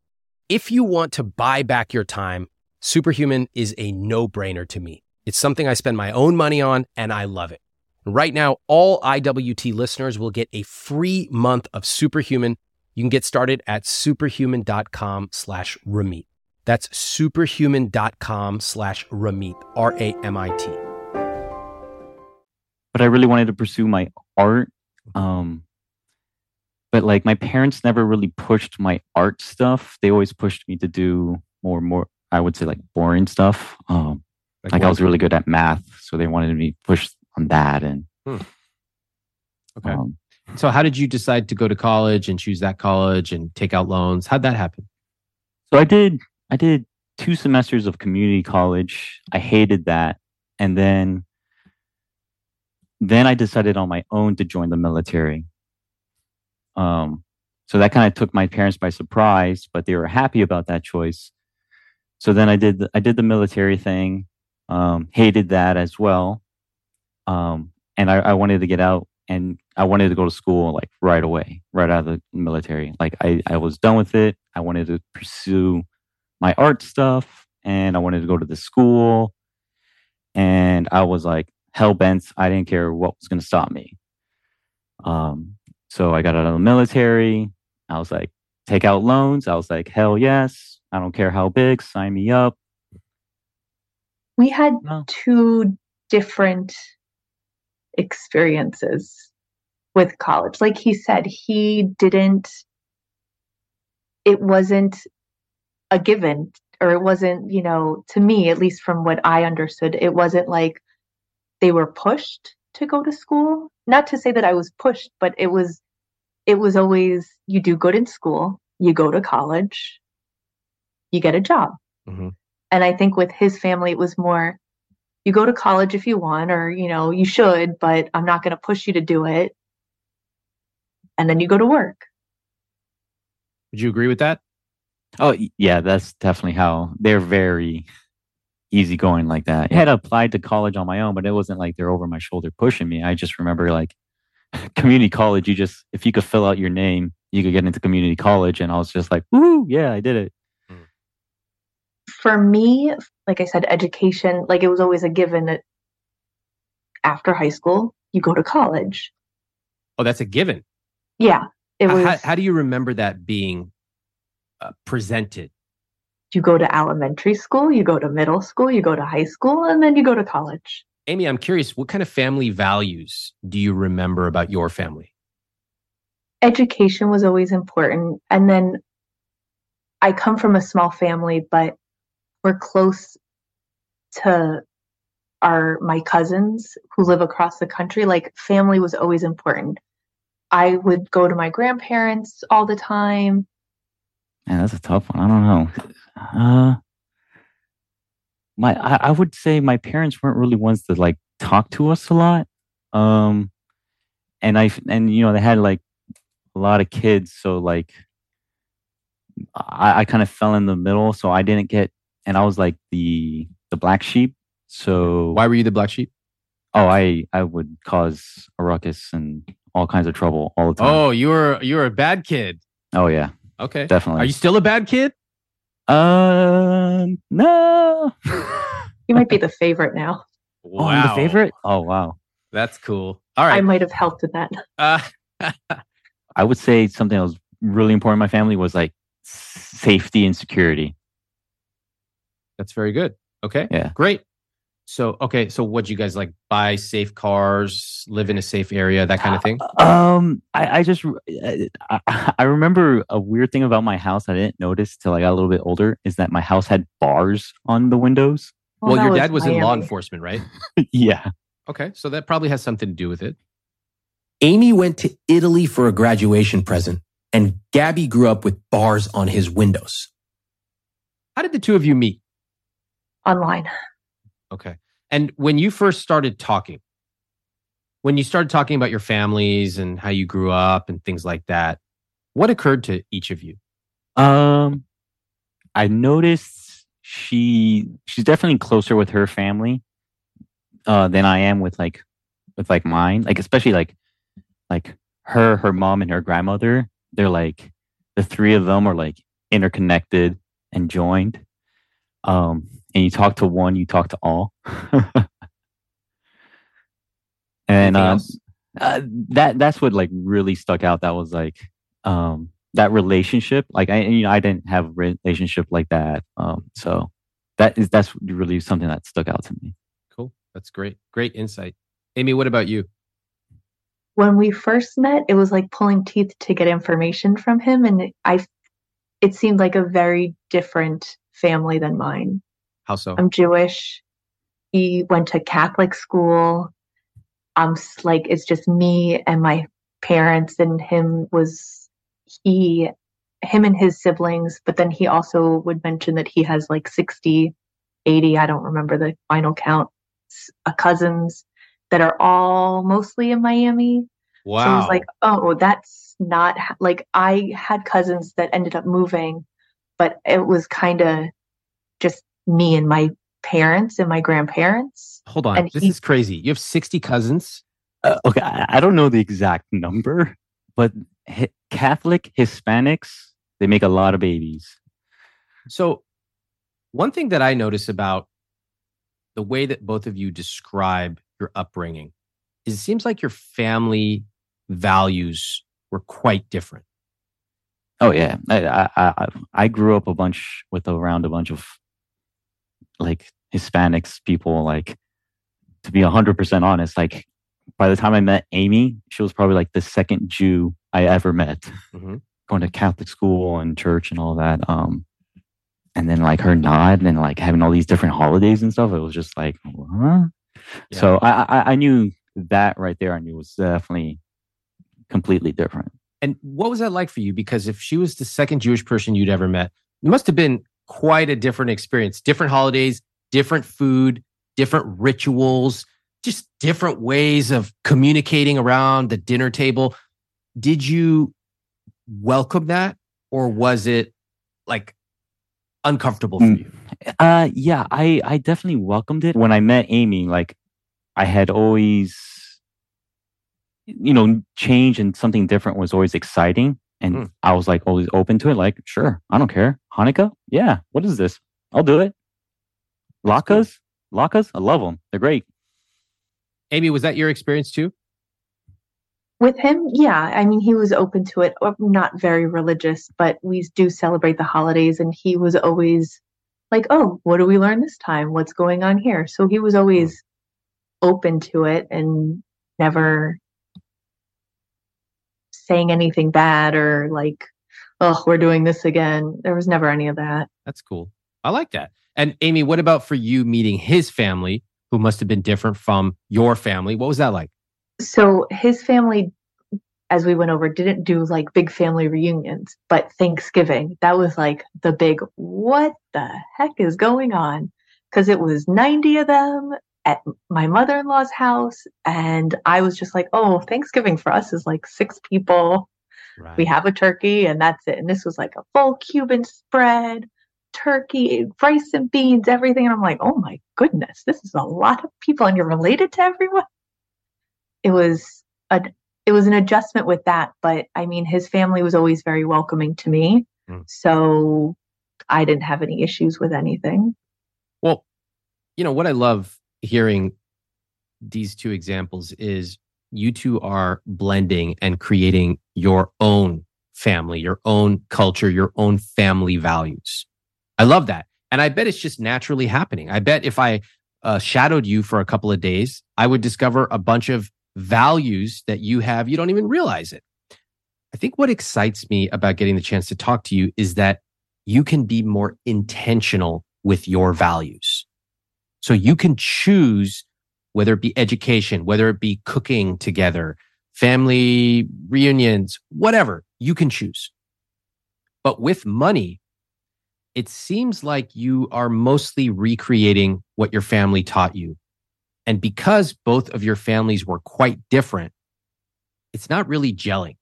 [SPEAKER 4] if you want to buy back your time, Superhuman is a no brainer to me. It's something I spend my own money on and I love it. Right now, all IWT listeners will get a free month of Superhuman. You can get started at superhuman.com slash Ramit. That's superhuman.com slash Ramit, R A M I T.
[SPEAKER 2] But I really wanted to pursue my art. Um, but like my parents never really pushed my art stuff. They always pushed me to do more, more, I would say like boring stuff. Um, like, like I was really good at math. So they wanted me pushed on that. And hmm.
[SPEAKER 1] okay. Um, so how did you decide to go to college and choose that college and take out loans? How'd that happen?
[SPEAKER 2] So I did I did two semesters of community college. I hated that. And then then I decided on my own to join the military. Um, so that kind of took my parents by surprise, but they were happy about that choice. So then I did I did the military thing. Um, hated that as well. Um, and I, I wanted to get out and I wanted to go to school like right away, right out of the military. Like I, I was done with it. I wanted to pursue my art stuff and I wanted to go to the school. And I was like hell bent. I didn't care what was going to stop me. Um, so I got out of the military. I was like, take out loans. I was like, hell yes. I don't care how big, sign me up.
[SPEAKER 3] We had no. two different experiences with college. Like he said, he didn't, it wasn't a given or it wasn't, you know, to me, at least from what I understood, it wasn't like they were pushed to go to school. Not to say that I was pushed, but it was, it was always you do good in school, you go to college, you get a job. Mm-hmm. And I think with his family, it was more you go to college if you want, or, you know, you should, but I'm not going to push you to do it. And then you go to work.
[SPEAKER 1] Would you agree with that?
[SPEAKER 2] Oh, yeah, that's definitely how they're very easygoing like that. I had applied to college on my own, but it wasn't like they're over my shoulder pushing me. I just remember like [laughs] community college, you just, if you could fill out your name, you could get into community college. And I was just like, woo, yeah, I did it
[SPEAKER 3] for me, like I said, education, like it was always a given that after high school, you go to college.
[SPEAKER 1] Oh, that's a given.
[SPEAKER 3] Yeah.
[SPEAKER 1] It was, how, how do you remember that being uh, presented?
[SPEAKER 3] You go to elementary school, you go to middle school, you go to high school, and then you go to college.
[SPEAKER 1] Amy, I'm curious, what kind of family values do you remember about your family?
[SPEAKER 3] Education was always important. And then I come from a small family, but we're close to our my cousins who live across the country like family was always important i would go to my grandparents all the time
[SPEAKER 2] yeah that's a tough one i don't know uh my I, I would say my parents weren't really ones that like talk to us a lot um and i and you know they had like a lot of kids so like I, I kind of fell in the middle so i didn't get and I was like the the black sheep. So
[SPEAKER 1] why were you the black sheep?
[SPEAKER 2] Oh, I I would cause a ruckus and all kinds of trouble all the time.
[SPEAKER 1] Oh, you were you were a bad kid.
[SPEAKER 2] Oh yeah.
[SPEAKER 1] Okay.
[SPEAKER 2] Definitely.
[SPEAKER 1] Are you still a bad kid?
[SPEAKER 2] Uh no.
[SPEAKER 3] you might be the favorite now. [laughs]
[SPEAKER 2] Wow. Oh, the favorite? Oh wow.
[SPEAKER 1] That's cool. All right. I
[SPEAKER 3] might have helped with that. [laughs] Uh,
[SPEAKER 2] I would say something that was really important in my family was like safety and security.
[SPEAKER 1] That's very good. Okay.
[SPEAKER 2] Yeah.
[SPEAKER 1] Great. So okay, so what do you guys like buy safe cars, live in a safe area, that kind of thing?
[SPEAKER 2] Um, I, I just I, I remember a weird thing about my house I didn't notice till I got a little bit older is that my house had bars on the windows.
[SPEAKER 1] Well, well your dad was, was in law enforcement, right? [laughs]
[SPEAKER 2] yeah.
[SPEAKER 1] Okay, so that probably has something to do with it.
[SPEAKER 5] Amy went to Italy for a graduation present and Gaby grew up with bars on his windows. How did the two of you meet?
[SPEAKER 3] Online.
[SPEAKER 1] Okay. And when you first started talking, when you started talking about your families and how you grew up and things like that, what occurred to each of you?
[SPEAKER 2] Um, I noticed she she's definitely closer with her family uh than I am with like with like mine. Like especially like like her, her mom, and her grandmother. They're like the three of them are like interconnected and joined. Um, and you talk to one, you talk to all. [laughs] and uh, uh, that that's what like really stuck out. That was like um, that relationship. Like I, you know, I didn't have a relationship like that. Um, so that is that's really something that stuck out to me.
[SPEAKER 1] Cool. That's great. Great insight. Amy, what about you?
[SPEAKER 3] When we first met, it was like pulling teeth to get information from him, and I, it seemed like a very different family than mine.
[SPEAKER 1] How so?
[SPEAKER 3] I'm Jewish. He went to Catholic school. I'm like it's just me and my parents, and him was he, him and his siblings. But then he also would mention that he has like 60, 80, I don't remember the final count, uh, cousins that are all mostly in Miami.
[SPEAKER 1] Wow.
[SPEAKER 3] So I was like, oh, that's not like I had cousins that ended up moving, but it was kind of me and my parents and my grandparents.
[SPEAKER 1] Hold on.
[SPEAKER 3] And
[SPEAKER 1] this
[SPEAKER 3] he-
[SPEAKER 1] is crazy. You have 60 cousins?
[SPEAKER 2] Uh, okay, I, I don't know the exact number, but hi- Catholic Hispanics they make a lot of babies.
[SPEAKER 1] So, one thing that I notice about the way that both of you describe your upbringing is it seems like your family values were quite different.
[SPEAKER 2] Oh yeah, I I I, I grew up a bunch with around a bunch of like Hispanics people. Like to be hundred percent honest, like by the time I met Amy, she was probably like the second Jew I ever met.
[SPEAKER 1] Mhm.
[SPEAKER 2] Going to Catholic school and church and all that. Um, and then like her nod and like having all these different holidays and stuff. It was just like, what?
[SPEAKER 1] Yeah.
[SPEAKER 2] So I, I I knew that right there. I knew was definitely completely different.
[SPEAKER 1] And what was that like for you? Because if she was the second Jewish person you'd ever met, it must have been quite a different experience. Different holidays, different food, different rituals, just different ways of communicating around the dinner table. Did you welcome that or was it like uncomfortable for
[SPEAKER 2] Mm.
[SPEAKER 1] you?
[SPEAKER 2] Uh yeah, I I definitely welcomed it. When I met Amy, like I had always you know, change and something different was always exciting and
[SPEAKER 1] Mm.
[SPEAKER 2] I was like always open to it like, sure, I don't care. Hanukkah? Yeah, what is this? I'll do it. Latkes? Latkes? I love them. They're great.
[SPEAKER 1] Amy, was that your experience too?
[SPEAKER 3] With him, yeah. I mean, he was open to it. uh, Not very religious, but we do celebrate the holidays, and he was always like, "Oh, what do we learn this time? What's going on here?" So he was always open to it and never saying anything bad or like, "Oh, we're doing this again." There was never any of that.
[SPEAKER 1] That's cool. I like that. And Amy, what about for you meeting his family, who must have been different from your family? What was that like?
[SPEAKER 3] so his family as we went over didn't do like big family reunions but thanksgiving that was like the big what the heck is going on because it was 90 of them at my mother-in-law's house and i was just like oh thanksgiving for us is like six people
[SPEAKER 1] Right.
[SPEAKER 3] we have a turkey and that's it and this was like a full cuban spread turkey rice and beans everything and i'm like oh my goodness this is a lot of people and you're related to everyone it was a it was an adjustment with that but i mean his family was always very welcoming to me
[SPEAKER 1] Mm.
[SPEAKER 3] so i didn't have any issues with anything
[SPEAKER 1] Well, you know, what I love hearing these two examples is you two are blending and creating your own family, your own culture, your own family values. I love that. And I bet it's just naturally happening. I bet if I uh, shadowed you for a couple of days, I would discover a bunch of values that you have. You don't even realize it. I think what excites me about getting the chance to talk to you is that you can be more intentional with your values. So you can choose whether it be education, whether it be cooking together,
[SPEAKER 4] family reunions, whatever you can choose. But with money, it seems like you are mostly recreating what your family taught you. And because both of your families were quite different, it's not really gelling.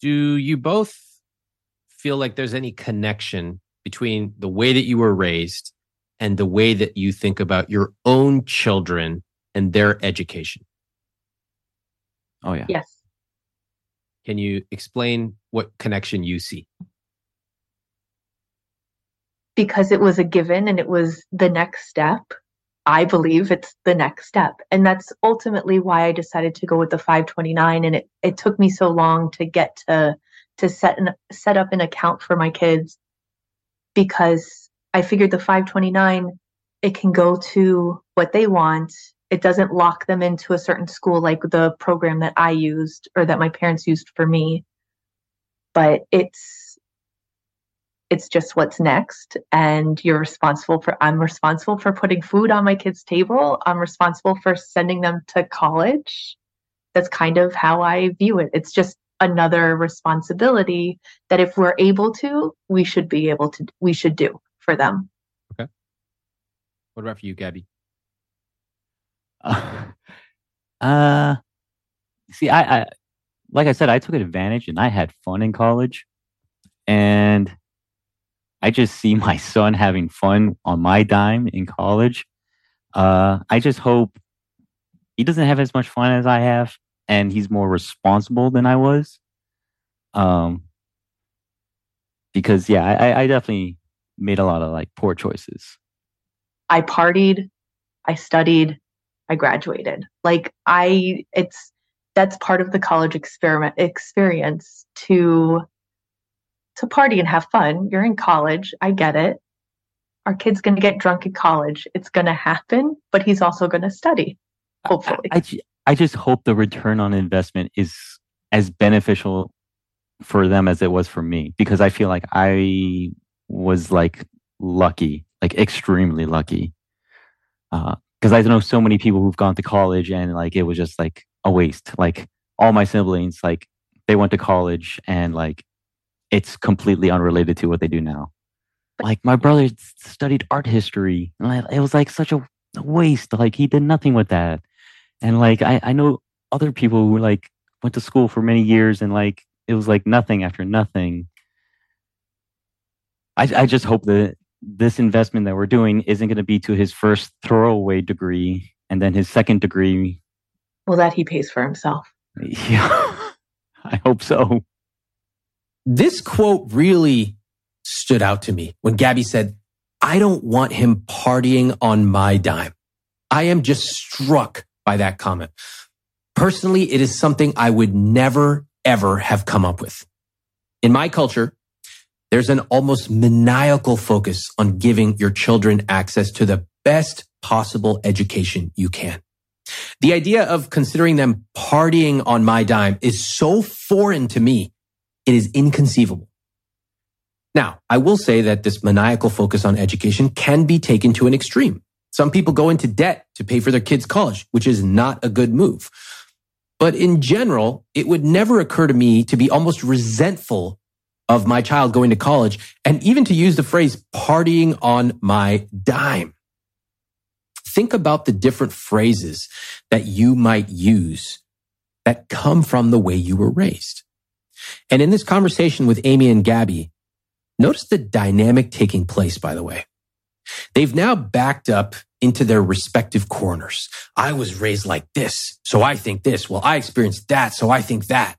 [SPEAKER 4] Do you both feel like there's any connection between the way that you were raised and the way that you think about your own children and their education?
[SPEAKER 2] Oh, yeah.
[SPEAKER 3] Yes.
[SPEAKER 4] Can you explain what connection you see?
[SPEAKER 3] Because it was a given and it was the next step. I believe it's the next step. And that's ultimately why I decided to go with the 529. And it, it took me so long to get to to set an set up an account for my kids because I figured the 529 it can go to what they want. It doesn't lock them into a certain school like the program that I used or that my parents used for me. But it's it's just what's next and you're responsible for I'm responsible for putting food on my kids' table. I'm responsible for sending them to college. That's kind of how I view it. It's just another responsibility that if we're able to, we should be able to we should do for them.
[SPEAKER 4] Okay. What about for you, Gaby?
[SPEAKER 2] Uh, [laughs] uh see, I, I like I said, I took advantage and I had fun in college, and I just see my [laughs] son having fun on my dime in college. Uh, I just hope he doesn't have as much fun as I have, and he's more responsible than I was. Um, because yeah, I, I definitely made a lot of like poor choices.
[SPEAKER 3] I partied, I studied, I graduated. Like I it's that's part of the college experiment experience to to party and have fun. You're in college. I get it. Our kid's going to get drunk in college. It's going to happen, but he's also going to study. Hopefully.
[SPEAKER 2] I, I, I just hope the return on investment is as beneficial for them as it was for me because I feel like I was like lucky, like extremely lucky. Uh, because uh, I know so many people who've gone to college and like it was just like a waste. Like all my siblings, like they went to college and like it's completely unrelated to what they do now. Like my brother studied art history, and it was like such a waste. Like he did nothing with that. And like I, I know other people who like went to school for many years and like it was like nothing after nothing. I I just hope that this investment that we're doing isn't going to be to his first throwaway degree and then his second degree.
[SPEAKER 3] Well, that he pays for himself. [laughs]
[SPEAKER 2] Yeah, I hope so.
[SPEAKER 1] This quote really stood out to me when Gaby said, I don't want him partying on my dime. I am just struck by that comment. Personally, it is something I would never, ever have come up with. In my culture, there's an almost maniacal focus on giving your children access to the best possible education you can. The idea of considering them partying on my dime is so foreign to me. It is inconceivable. Now, I will say that this maniacal focus on education can be taken to an extreme. Some people go into debt to pay for their kids' college, which is not a good move. But in general, it would never occur to me to be almost resentful of my child going to college and even to use the phrase partying on my dime. Think about the different phrases that you might use that come from the way you were raised. And in this conversation with Amy and Gaby, notice the dynamic taking place, by the way. They've now backed up into their respective corners. I was raised like this, so I think this. Well, I experienced that, so I think that.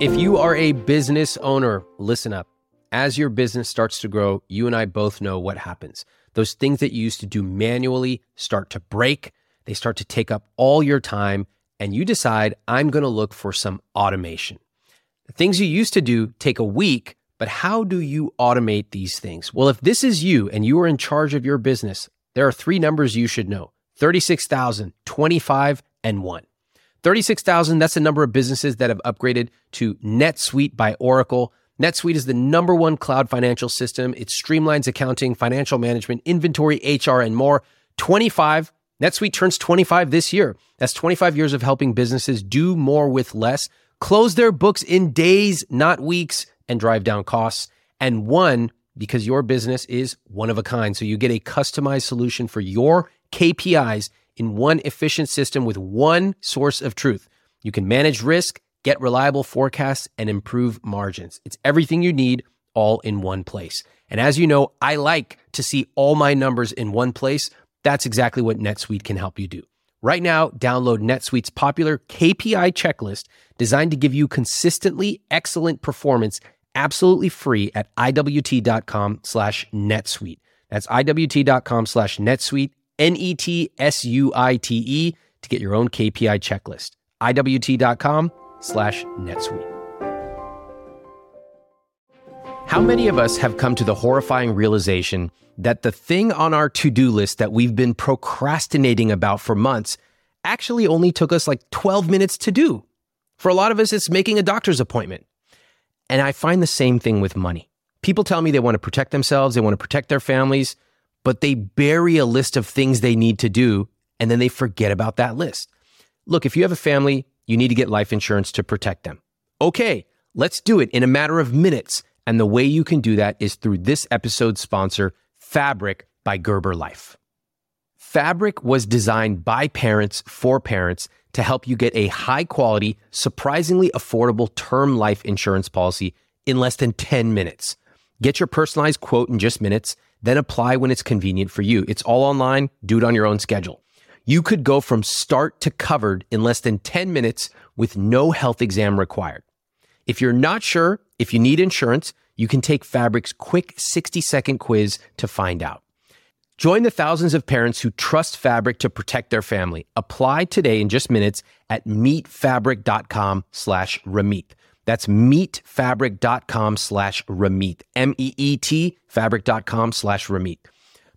[SPEAKER 4] If you are a business owner, listen up. As your business starts to grow, you and I both know what happens. Those things that you used to do manually start to break, they start to take up all your time, and you decide, I'm going to look for some automation. The things you used to do take a week but how do you automate these things? Well, if this is you and you are in charge of your business, there are three numbers you should know 36,000, 25, and 1. 36,000, that's the number of businesses that have upgraded to NetSuite by Oracle. NetSuite is the number one cloud financial system. It streamlines accounting, financial management, inventory, HR, and more. 25,
[SPEAKER 1] NetSuite turns 25 this year. That's 25 years of helping businesses do more with less, close their books in days, not weeks, and drive down costs. And one, because your business is one of a kind. So you get a customized solution for your KPIs in one efficient system with one source of truth. You can manage risk, get reliable forecasts, and improve margins. It's everything you need all in one place. And as you know, I like to see all my numbers in one place. That's exactly what NetSuite can help you do. Right now, download NetSuite's popular KPI checklist designed to give you consistently excellent performance absolutely free at iwt.com slash netsuite. That's iwt.com slash netsuite, N-E-T-S-U-I-T-E to get your own KPI checklist. iwt.com slash netsuite. How many of us have come to the horrifying realization that the thing on our to do list that we've been procrastinating about for months actually only took us like 12 minutes to do? For a lot of us, it's making a doctor's appointment. And I find the same thing with money. People tell me they want to protect themselves, they want to protect their families, but they bury a list of things they need to do and then they forget about that list. Look, if you have a family, you need to get life insurance to protect them. Okay, let's do it in a matter of minutes and the way you can do that is through this episode's sponsor, Fabric by Gerber Life. Fabric was designed by parents for parents to help you get a high quality, surprisingly affordable term life insurance policy in less than 10 minutes. Get your personalized quote in just minutes, then apply when it's convenient for you. It's all online, do it on your own schedule. You could go from start to covered in less than 10 minutes with no health exam required. If you're not sure if you need insurance, you can take Fabric's quick 60 second quiz to find out. Join the thousands of parents who trust Fabric to protect their family. Apply today in just minutes at meetfabric.com slash Ramit. That's meetfabric.com slash Ramit. M-E-E-T fabric.com slash Ramit.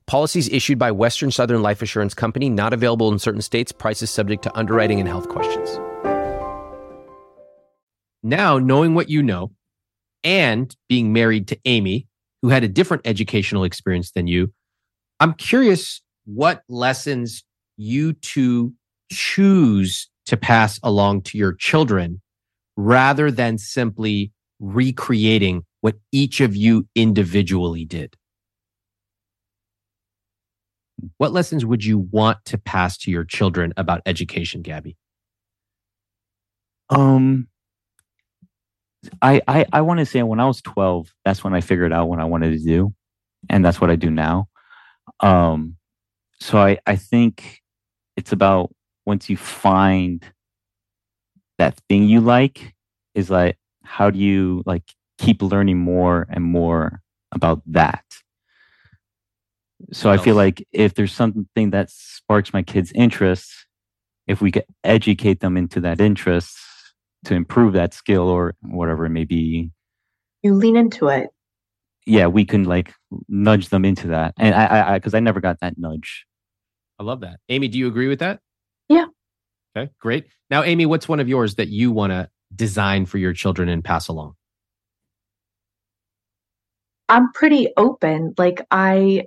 [SPEAKER 1] Policies issued by Western Southern Life Assurance Company, not available in certain states. Prices subject to underwriting and health questions. Now, knowing what you know and being married to Amy, who had a different educational experience than you, I'm curious what lessons you two choose to pass along to your children rather than simply recreating what each of you individually did. What lessons would you want to pass to your children about education, Gaby?
[SPEAKER 2] Um, I I, I want to say when I was 12, that's when I figured out what I wanted to do, and that's what I do now. Um, so I I think it's about once you find that thing you like is like how do you like keep learning more and more about that? So i feel like if there's something that sparks my kids interest if we could educate them into that interest to improve that skill or whatever it may be.
[SPEAKER 3] You lean into it.
[SPEAKER 2] Yeah we can like nudge them into that. And i i because I, I never got that nudge.
[SPEAKER 6] I love that. Amy do you agree with that?
[SPEAKER 3] Yeah
[SPEAKER 6] okay great now amy what's one of yours that you want to design for your children and pass along
[SPEAKER 3] i'm pretty open like i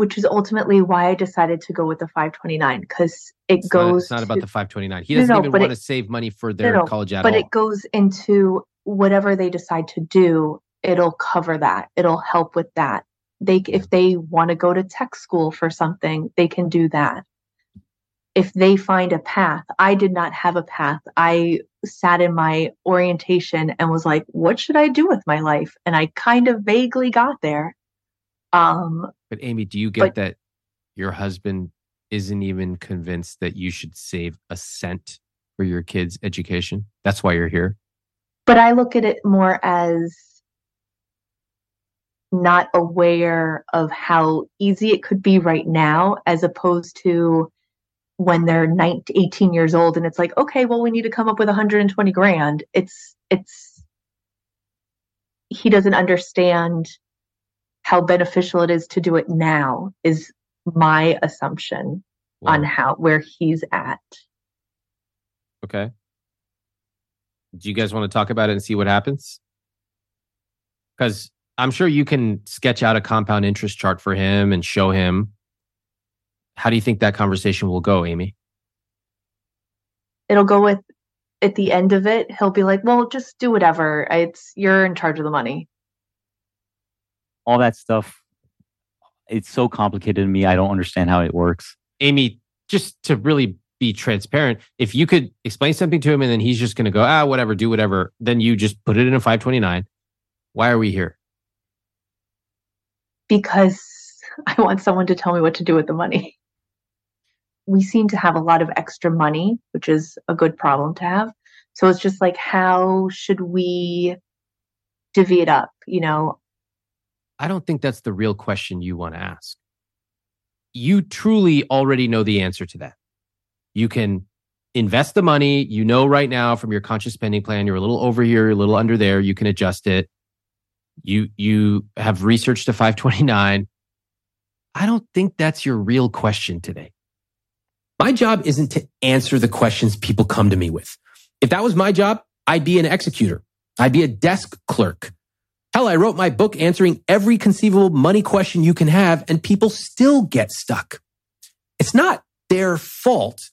[SPEAKER 3] which is ultimately why I decided to go with the 529 because it
[SPEAKER 6] it's
[SPEAKER 3] goes.
[SPEAKER 6] Not, it's not
[SPEAKER 3] to,
[SPEAKER 6] about the 529. He doesn't no, even want to save money for their no, college at
[SPEAKER 3] but
[SPEAKER 6] all.
[SPEAKER 3] But it goes into whatever they decide to do. It'll cover that. It'll help with that. They, if they want to go to tech school for something, they can do that. If they find a path, I did not have a path. I sat in my orientation and was like, what should I do with my life? And I kind of vaguely got there. Um,
[SPEAKER 6] but Amy, do you get but, that your husband isn't even convinced that you should save a cent for your kids' education? That's why you're here.
[SPEAKER 3] But I look at it more as not aware of how easy it could be right now, as opposed to when they're 19, 18 years old and it's like, okay, well, we need to come up with 120 grand. It's, it's, he doesn't understand how beneficial it is to do it now is my assumption wow. on how where he's at.
[SPEAKER 6] Okay. Do you guys want to talk about it and see what happens? Because I'm sure you can sketch out a compound interest chart for him and show him
[SPEAKER 1] How do you think that conversation will go, Amy?
[SPEAKER 3] It'll go with at the end of it, he'll be like, "Well, just do whatever. It's you're in charge of the money."
[SPEAKER 2] All that stuff it's so complicated to me. I don't understand how it works.
[SPEAKER 1] Amy, just to really be transparent, if you could explain something to him and then he's just going to go, ah, whatever, do whatever, then you just put it in a 529. Why are we here?
[SPEAKER 3] Because [laughs] I want someone to tell me what to do with the money. We seem to have a lot of extra money, which is a good problem to have. So it's just like, how should we divvy it up? You know,
[SPEAKER 1] I don't think that's the real question you want to ask. You truly already know the answer to that. You can invest the money. You know, right now from your conscious spending plan, you're a little over here, you're a little under there. You can adjust it. You, you have researched a 529. I don't think that's your real question today. My job isn't to answer the questions people come to me with. If that was my job, I'd be an executor. I'd be a desk clerk. Hell, I wrote my book answering every conceivable money question you can have, and people still get stuck. It's not their fault.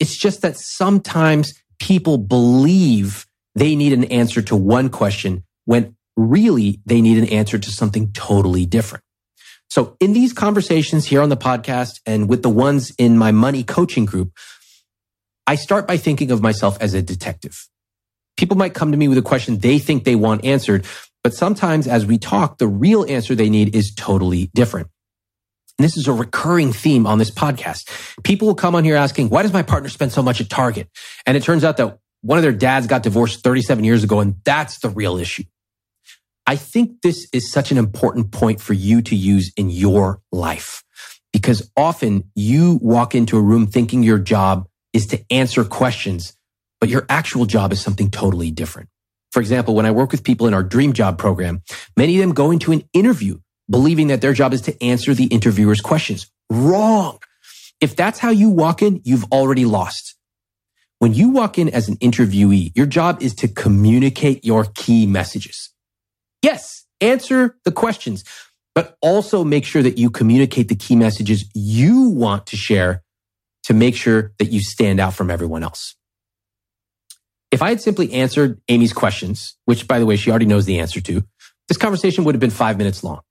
[SPEAKER 1] It's just that sometimes people believe they need an answer to one question when really they need an answer to something totally different. So in these conversations here on the podcast and with the ones in my money coaching group, I start by thinking of myself as a detective. People might come to me with a question they think they want answered, but sometimes as we talk, the real answer they need is totally different. And this is a recurring theme on this podcast. People will come on here asking, why does my partner spend so much at Target? And it turns out that one of their dads got divorced 37 years ago, and that's the real issue. I think this is such an important point for you to use in your life because often you walk into a room thinking your job is to answer questions, but your actual job is something totally different. For example, when I work with people in our dream job program, many of them go into an interview believing that their job is to answer the interviewer's questions. Wrong. If that's how you walk in, you've already lost. When you walk in as an interviewee, your job is to communicate your key messages. Yes, answer the questions, but also make sure that you communicate the key messages you want to share to make sure that you stand out from everyone else. If I had simply answered Amy's questions, which by the way, she already knows the answer to, this conversation would have been five minutes long.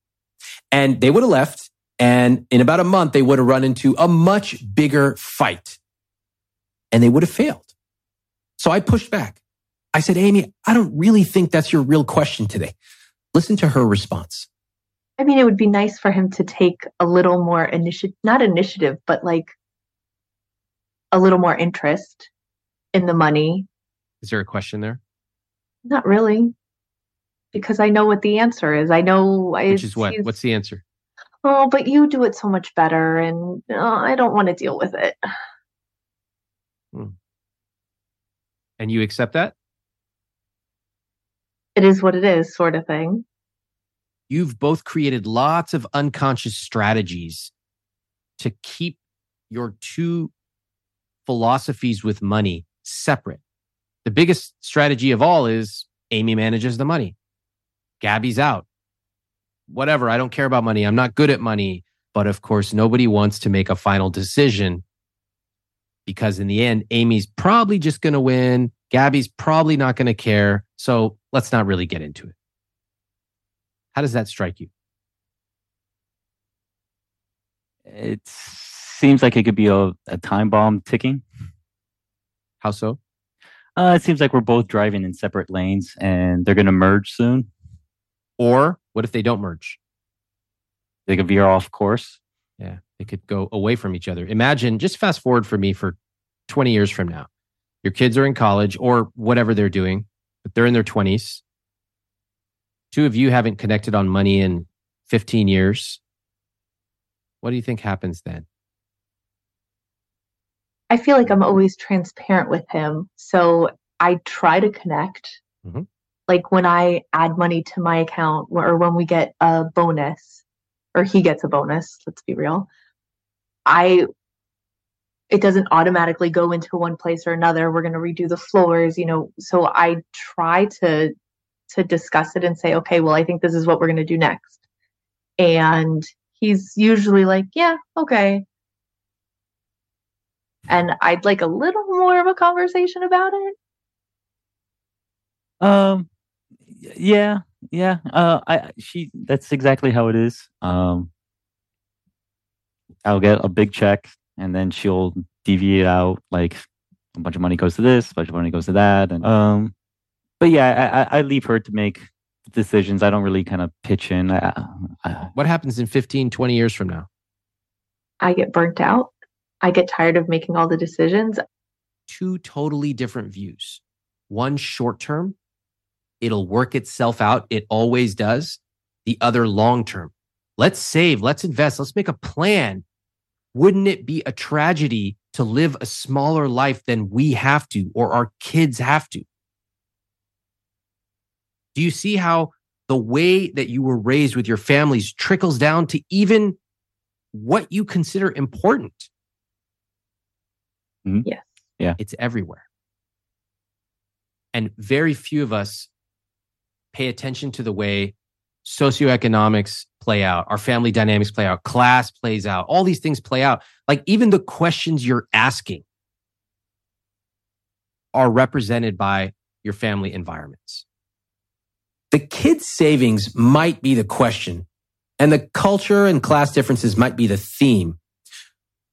[SPEAKER 1] And they would have left. And in about a month, they would have run into a much bigger fight and they would have failed. So I pushed back. I said, Amy, I don't really think that's your real question today. Listen to her response.
[SPEAKER 3] I mean, it would be nice for him to take a little more initiative, not initiative, but like a little more interest in the money
[SPEAKER 1] is there a question there?
[SPEAKER 3] Not really, because I know what the answer is. I know.
[SPEAKER 1] Which is what? What's the answer?
[SPEAKER 3] Oh, but you do it so much better, and uh, I don't want to deal with it.
[SPEAKER 1] Hmm. And you accept that?
[SPEAKER 3] It is what it is, sort of thing.
[SPEAKER 1] You've both created lots of unconscious strategies to keep your two philosophies with money separate. The biggest strategy of all is Amy manages the money. Gaby's out. Whatever. I don't care about money. I'm not good at money. But of course, nobody wants to make a final decision because in the end, Amy's probably just going to win. Gaby's probably not going to care. So let's not really get into it. How does that strike you?
[SPEAKER 2] It seems like it could be a, a time bomb ticking.
[SPEAKER 1] How so?
[SPEAKER 2] Uh, it seems like we're both driving in separate lanes and they're going to merge soon.
[SPEAKER 1] Or what if they don't merge?
[SPEAKER 2] They could veer off course.
[SPEAKER 1] Yeah, they could go away from each other. Imagine, just fast forward for me for 20 years from now. Your kids are in college or whatever they're doing, but they're in their 20s. Two of you haven't connected on money in 15 years. What do you think happens then?
[SPEAKER 3] I feel like I'm always transparent with him. So I try to connect. Mm-hmm. Like when I add money to my account or when we get a bonus or he gets a bonus, let's be real. I it doesn't automatically go into one place or another. We're going to redo the floors, you know. So I try to to discuss it and say, "Okay, well, I think this is what we're going to do next." And he's usually like, "Yeah, okay." And I'd like a little more of a conversation about it.
[SPEAKER 2] Um, yeah, yeah. Uh, I she that's exactly how it is. Um, I'll get a big check, and then she'll deviate out like a bunch of money goes to this, a bunch of money goes to that, and um, but yeah, I, I leave her to make decisions. I don't really kind of pitch in. I, I,
[SPEAKER 4] What happens in 15, 20 years from now?
[SPEAKER 3] I get burnt out. I get tired of making all the decisions.
[SPEAKER 1] Two totally different views. One short term, it'll work itself out. It always does. The other long term. Let's save, let's invest, let's make a plan. Wouldn't it be a tragedy to live a smaller life than we have to or our kids have to? Do you see how the way that you were raised with your families trickles down to even what you consider important? Mm-hmm.
[SPEAKER 3] Yes. Yeah.
[SPEAKER 1] It's everywhere. And very few of us pay attention to the way socioeconomics play out, our family dynamics play out, class plays out, all these things play out. Like even the questions you're asking are represented by your family environments. The kids' savings might be the question, and the culture and class differences might be the theme.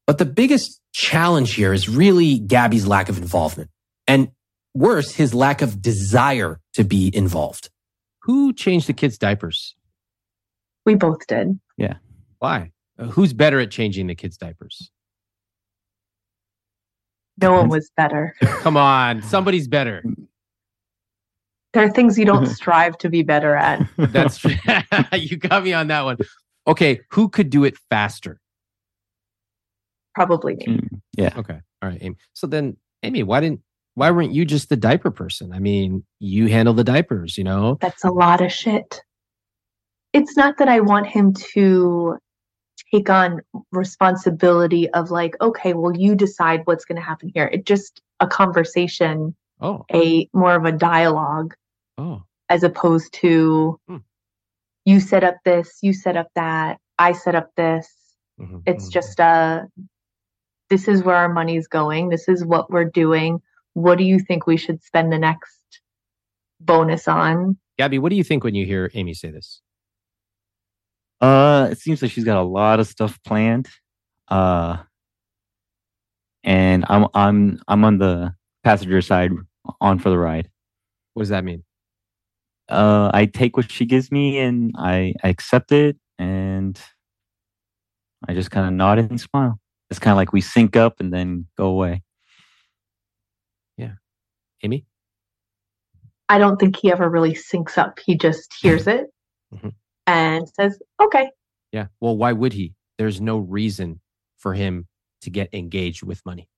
[SPEAKER 1] But the biggest challenge here is really Gaby's lack of involvement. And worse, his lack of desire to be involved. Who changed the kids' diapers?
[SPEAKER 3] We both did. Yeah.
[SPEAKER 1] Why? Uh, Who's better at changing the kids' diapers?
[SPEAKER 3] No one was better. [laughs]
[SPEAKER 1] Come on, somebody's better.
[SPEAKER 3] There are things you don't [laughs] strive to be better at.
[SPEAKER 1] That's true. [laughs] you got me on that one. Okay, who could do it faster?
[SPEAKER 3] Probably me.
[SPEAKER 2] Mm, yeah.
[SPEAKER 1] Okay. All right, Amy. So then, Amy, why didn't why weren't you just the diaper person? I mean, you handle the diapers, you know?
[SPEAKER 3] That's a lot of shit. It's not that I want him to take on responsibility of like, okay, well, you decide what's going to happen here. It's just a conversation,
[SPEAKER 1] Oh,
[SPEAKER 3] a more of a dialogue
[SPEAKER 1] oh.
[SPEAKER 3] as opposed to
[SPEAKER 1] Hmm.
[SPEAKER 3] you set up this, you set up that, I set up this.
[SPEAKER 1] mhm,
[SPEAKER 3] It's
[SPEAKER 1] mhm.
[SPEAKER 3] just a this is where our money's going. This is what we're doing. What do you think we should spend the next bonus on?
[SPEAKER 1] Gaby, what do you think when you hear Amy say this?
[SPEAKER 2] Uh, it seems like she's got a lot of stuff planned. Uh, and I'm I'm I'm on the passenger side, on for the ride.
[SPEAKER 1] What does that mean?
[SPEAKER 2] Uh, I take what she gives me and I, I accept it, and I just kind of nod and smile. It's kind of like we sync up and then go away.
[SPEAKER 1] Yeah, Amy?
[SPEAKER 3] I don't think he ever really syncs up. He just hears it
[SPEAKER 1] Mhm.
[SPEAKER 3] And says, "Okay."
[SPEAKER 1] Yeah. Well, why would he? There's no reason for him to get engaged with money.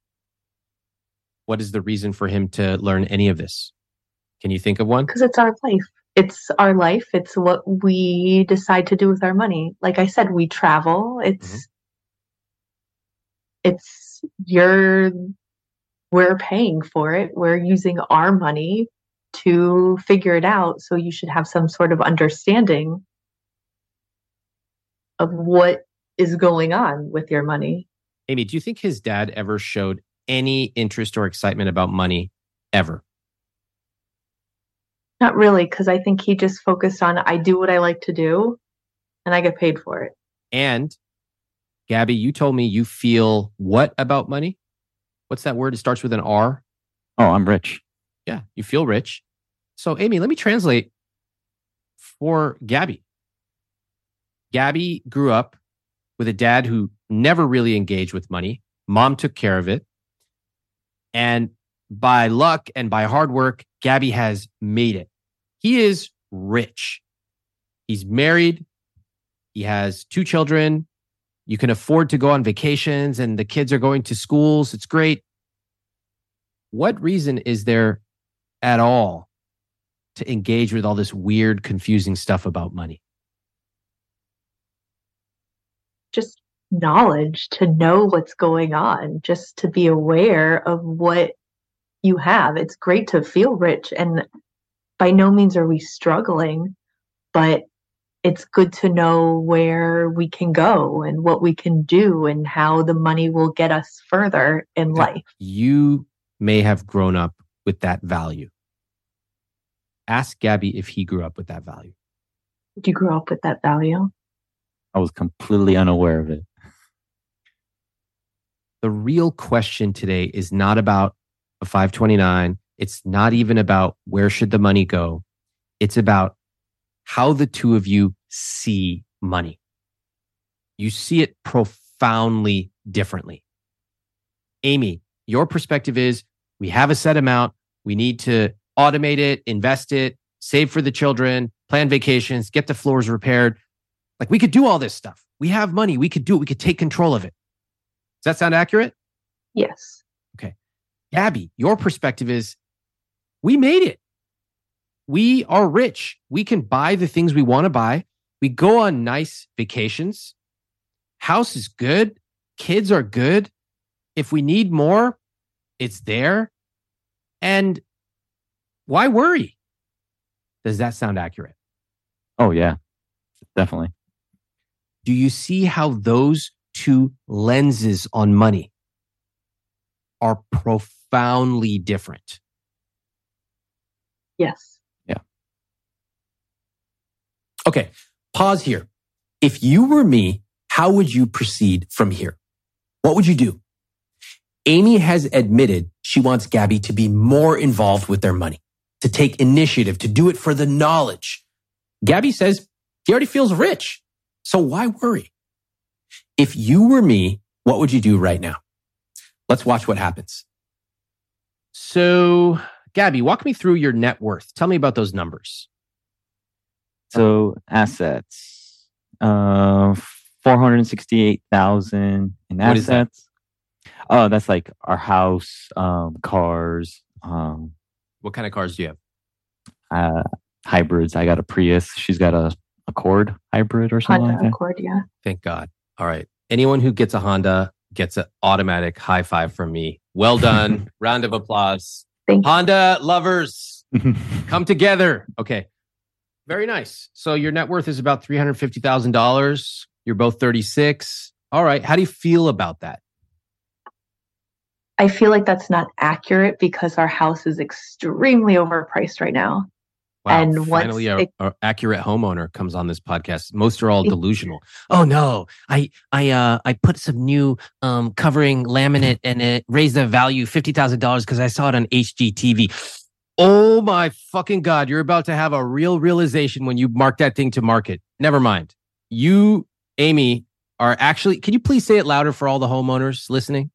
[SPEAKER 1] What is the reason for him to learn any of this? Can you think of one?
[SPEAKER 3] because it's our life. It's our life. It's what we decide to do with our money. Like I said, we travel. It's mm-hmm. it's your we're paying for it. We're using our money to figure it out. So you should have some sort of understanding of what is going on with your money.
[SPEAKER 1] Amy, do you think his dad ever showed any interest or excitement about money ever?
[SPEAKER 3] Not really, because I think he just focused on I do what I like to do and I get paid for it.
[SPEAKER 1] And Gaby, you told me you feel what about money? What's that word? It starts with an R.
[SPEAKER 2] Oh, I'm rich.
[SPEAKER 1] Yeah, you feel rich. So, Amy, let me translate for Gaby. Gaby grew up with a dad who never really engaged with money. Mom took care of it. And by luck and by hard work, Gaby has made it. He is rich. He's married. He has two children. You can afford to go on vacations and the kids are going to schools. It's great. What reason is there at all to engage with all this weird, confusing stuff about money?
[SPEAKER 3] Just knowledge to know what's going on, just to be aware of what you have. It's great to feel rich, and by no means are we struggling, but it's good to know where we can go and what we can do and how the money will get us further in life.
[SPEAKER 1] You may have grown up with that value. Ask Gaby if he grew up with that value.
[SPEAKER 3] Did you grow up with that value?
[SPEAKER 2] I was completely unaware of it.
[SPEAKER 1] The real question today is not about a 529. It's not even about where should the money go. It's about how the two of you see money. You see it profoundly differently. Amy, your perspective is we have a set amount. We need to automate it, invest it, save for the children, plan vacations, get the floors repaired. Like we could do all this stuff. We have money. We could do it. We could take control of it. Does that sound accurate?
[SPEAKER 3] Yes.
[SPEAKER 1] Okay. Gaby, your perspective is we made it. We are rich. We can buy the things we want to buy. We go on nice vacations. House is good. Kids are good. If we need more, it's there. And why worry? Does that sound accurate?
[SPEAKER 2] Oh, yeah, definitely.
[SPEAKER 1] Do you see how those two lenses on money are profoundly different?
[SPEAKER 3] Yes.
[SPEAKER 2] Yeah.
[SPEAKER 1] Okay, pause here. If you were me, how would you proceed from here? What would you do? Amy has admitted she wants Gaby to be more involved with their money, to take initiative, to do it for the knowledge. Gaby says he already feels rich. So why worry? If you were me, what would you do right now? Let's watch what happens. So, Gaby, walk me through your net worth. Tell me about those numbers.
[SPEAKER 2] So assets, uh, four hundred sixty-eight thousand in
[SPEAKER 1] What is that?
[SPEAKER 2] assets. Oh, that's like our house, um, cars, um,
[SPEAKER 1] What kind of cars do you have?
[SPEAKER 2] uh, hybrids. I got a Prius. She's got a Accord hybrid or something
[SPEAKER 3] Honda
[SPEAKER 2] like that.
[SPEAKER 3] Accord, yeah.
[SPEAKER 1] Thank God. All right. Anyone who gets a Honda gets an automatic high five from me. Well done. [laughs] Round of applause.
[SPEAKER 3] Thank you.
[SPEAKER 1] Honda lovers, [laughs] come together. Okay. Very nice. So your net worth is about $350,000. You're both 36. All right. How do you feel about that?
[SPEAKER 3] I feel like that's not accurate because our house is extremely overpriced right now.
[SPEAKER 1] Wow.
[SPEAKER 3] And
[SPEAKER 1] finally, a,
[SPEAKER 3] it-
[SPEAKER 1] a accurate homeowner comes on this podcast. Most are all [laughs] delusional. Oh no, I I uh I put some new um covering laminate and it raised the value fifty thousand dollars because I saw it on HGTV. Oh my fucking god! You're about to have a real realization when you mark that thing to market. Never mind. You, Amy, are actually. Can you please say it louder for all the homeowners listening?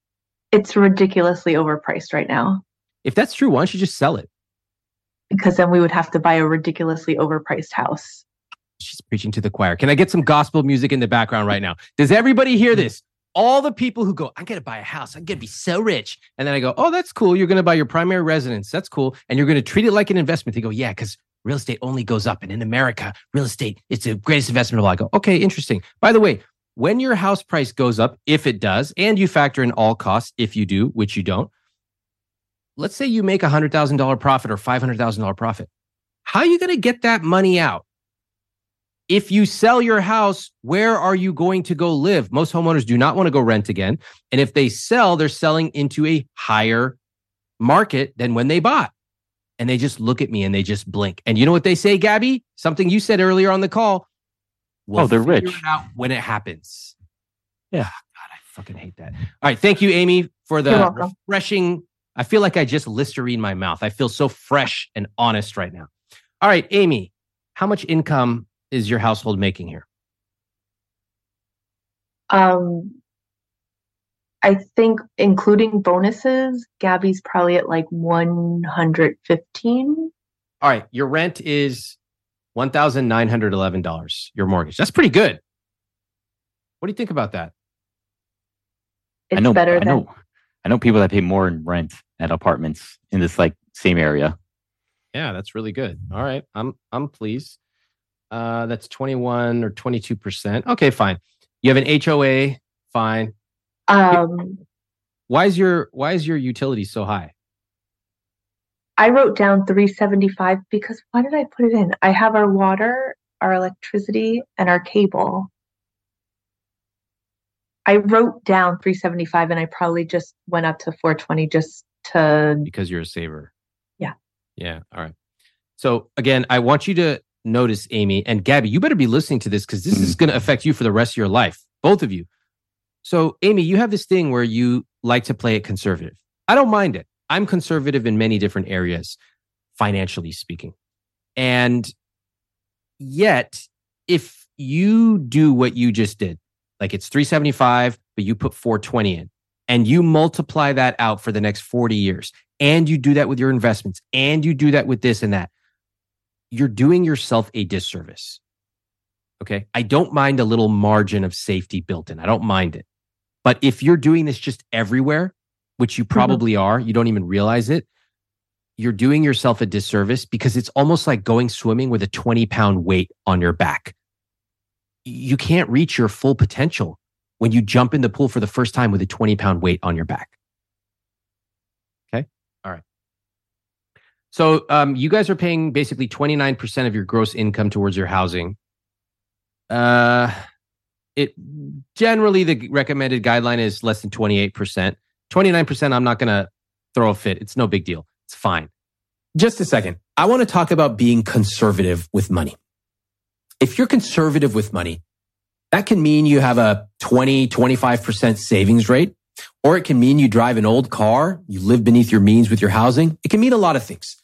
[SPEAKER 3] It's ridiculously overpriced right now
[SPEAKER 1] If that's true, why don't you just sell it?
[SPEAKER 3] Because then we would have to buy a ridiculously overpriced house.
[SPEAKER 1] She's preaching to the choir. Can I get some gospel music in the background right now? Does everybody hear mm. this? All the people who go, I'm going to buy a house. I'm going to be so rich. And then I go, Oh, that's cool. You're going to buy your primary residence. That's cool. And you're going to treat it like an investment. They go, Yeah, because real estate only goes up. And in America, real estate, it's the greatest investment of all. I go, Okay, interesting. By the way, when your house price goes up, if it does, and you factor in all costs, if you do, which you don't, let's say you make a $100,000 profit or $500,000 profit. How are you going to get that money out? If you sell your house, where are you going to go live? Most homeowners do not want to go rent again. And if they sell, they're selling into a higher market than when they bought. And they just look at me and they just blink. And you know what they say, Gaby? Something you said earlier on the call. We'll
[SPEAKER 2] Oh, they're rich.
[SPEAKER 1] it out when it happens.
[SPEAKER 2] Yeah.
[SPEAKER 1] God, I fucking hate that. All right. Thank you, Amy, for the refreshing. I feel like I just Listerine my mouth. I feel so fresh and honest right now. All right, Amy, how much income is your household making here?
[SPEAKER 3] Um, I think including bonuses, Gaby's probably at like 115.
[SPEAKER 1] All right, your rent is $1,911, your mortgage. That's pretty good. What do you think about that?
[SPEAKER 3] It's
[SPEAKER 2] I know.
[SPEAKER 3] better
[SPEAKER 2] I
[SPEAKER 3] than
[SPEAKER 2] know. I know people that pay more in rent at apartments in this like same area.
[SPEAKER 1] Yeah, that's really good. All right, I'm I'm pleased. Uh, that's 21 or 22%. Okay, fine. You have an HOA, fine.
[SPEAKER 3] um
[SPEAKER 1] Why is your why is your utility so high?
[SPEAKER 3] I wrote down 375 because why did I put it in? I have our water our electricity and our cable. I wrote down 375 and I probably just went up to 420 just to
[SPEAKER 4] because you're a saver.
[SPEAKER 3] Yeah.
[SPEAKER 4] Yeah. All right. So again, I want you to notice, Amy and Gaby, you better be listening to this because this is mm. going to affect you for the rest of your life, both of you. So, Amy, you have this thing where you like to play it conservative. I don't mind it. I'm conservative in many different areas, financially speaking. And yet, if you do what you just did, like it's 375, but you put 420 in, and you multiply that out for the next 40 years, and you do that with your investments, and you do that with this and that, you're doing yourself a disservice. Okay. I don't mind a little margin of safety built in. I don't mind it. But if you're doing this just everywhere, which you mm-hmm. probably mm-hmm. are, you don't even realize it, you're doing yourself a disservice because it's almost like going swimming with a 20 pound weight on your back. You can't reach your full potential when you jump in the pool for the first time with a 20 pound weight on your back. Okay. All right. So um, you guys are paying basically 29% of your gross income towards your housing. Uh, it generally the recommended guideline is less than 28%. 29%, I'm not going to throw a fit. It's no big deal. It's fine.
[SPEAKER 1] Just a second. I want to talk about being conservative with money. If you're conservative with money, that can mean you have a 20, 25% savings rate, or it can mean you drive an old car, you live beneath your means with your housing. It can mean a lot of things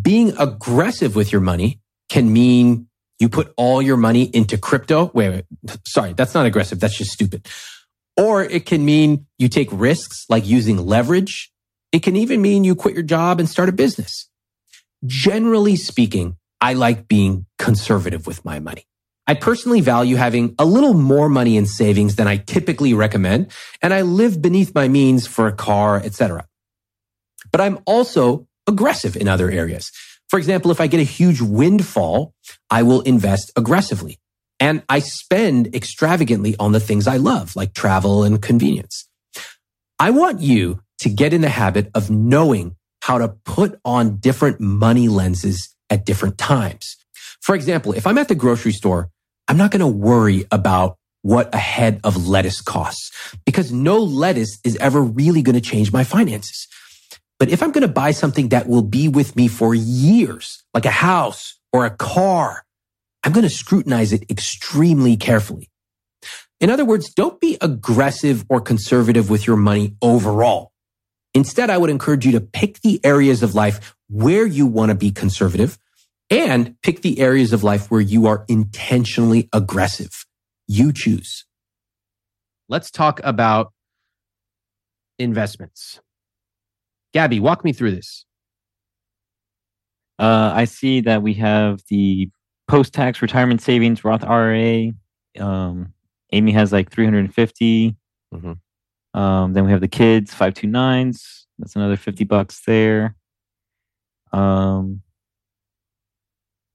[SPEAKER 1] being aggressive with your money can mean you put all your money into crypto. Wait, wait, sorry, that's not aggressive. That's just stupid. Or it can mean you take risks like using leverage. It can even mean you quit your job and start a business. Generally speaking, I like being conservative with my money. I personally value having a little more money in savings than I typically recommend, and I live beneath my means for a car, etc. But I'm also aggressive in other areas. For example, if I get a huge windfall, I will invest aggressively and I spend extravagantly on the things I love, like travel and convenience. I want you to get in the habit of knowing how to put on different money lenses at different times. For example, if I'm at the grocery store, I'm not going to worry about what a head of lettuce costs because no lettuce is ever really going to change my finances. But if I'm going to buy something that will be with me for years, like a house or a car, I'm going to scrutinize it extremely carefully. In other words, don't be aggressive or conservative with your money overall. Instead, I would encourage you to pick the areas of life where you want to be conservative and pick the areas of life where you are intentionally aggressive. You choose.
[SPEAKER 4] Let's talk about investments. Gaby, walk me through this.
[SPEAKER 2] Uh, I see that we have the post tax retirement savings Roth IRA. Um, Amy has like 350. Mm-hmm. Um, then we have the kids 529s. That's another 50 bucks there. Um,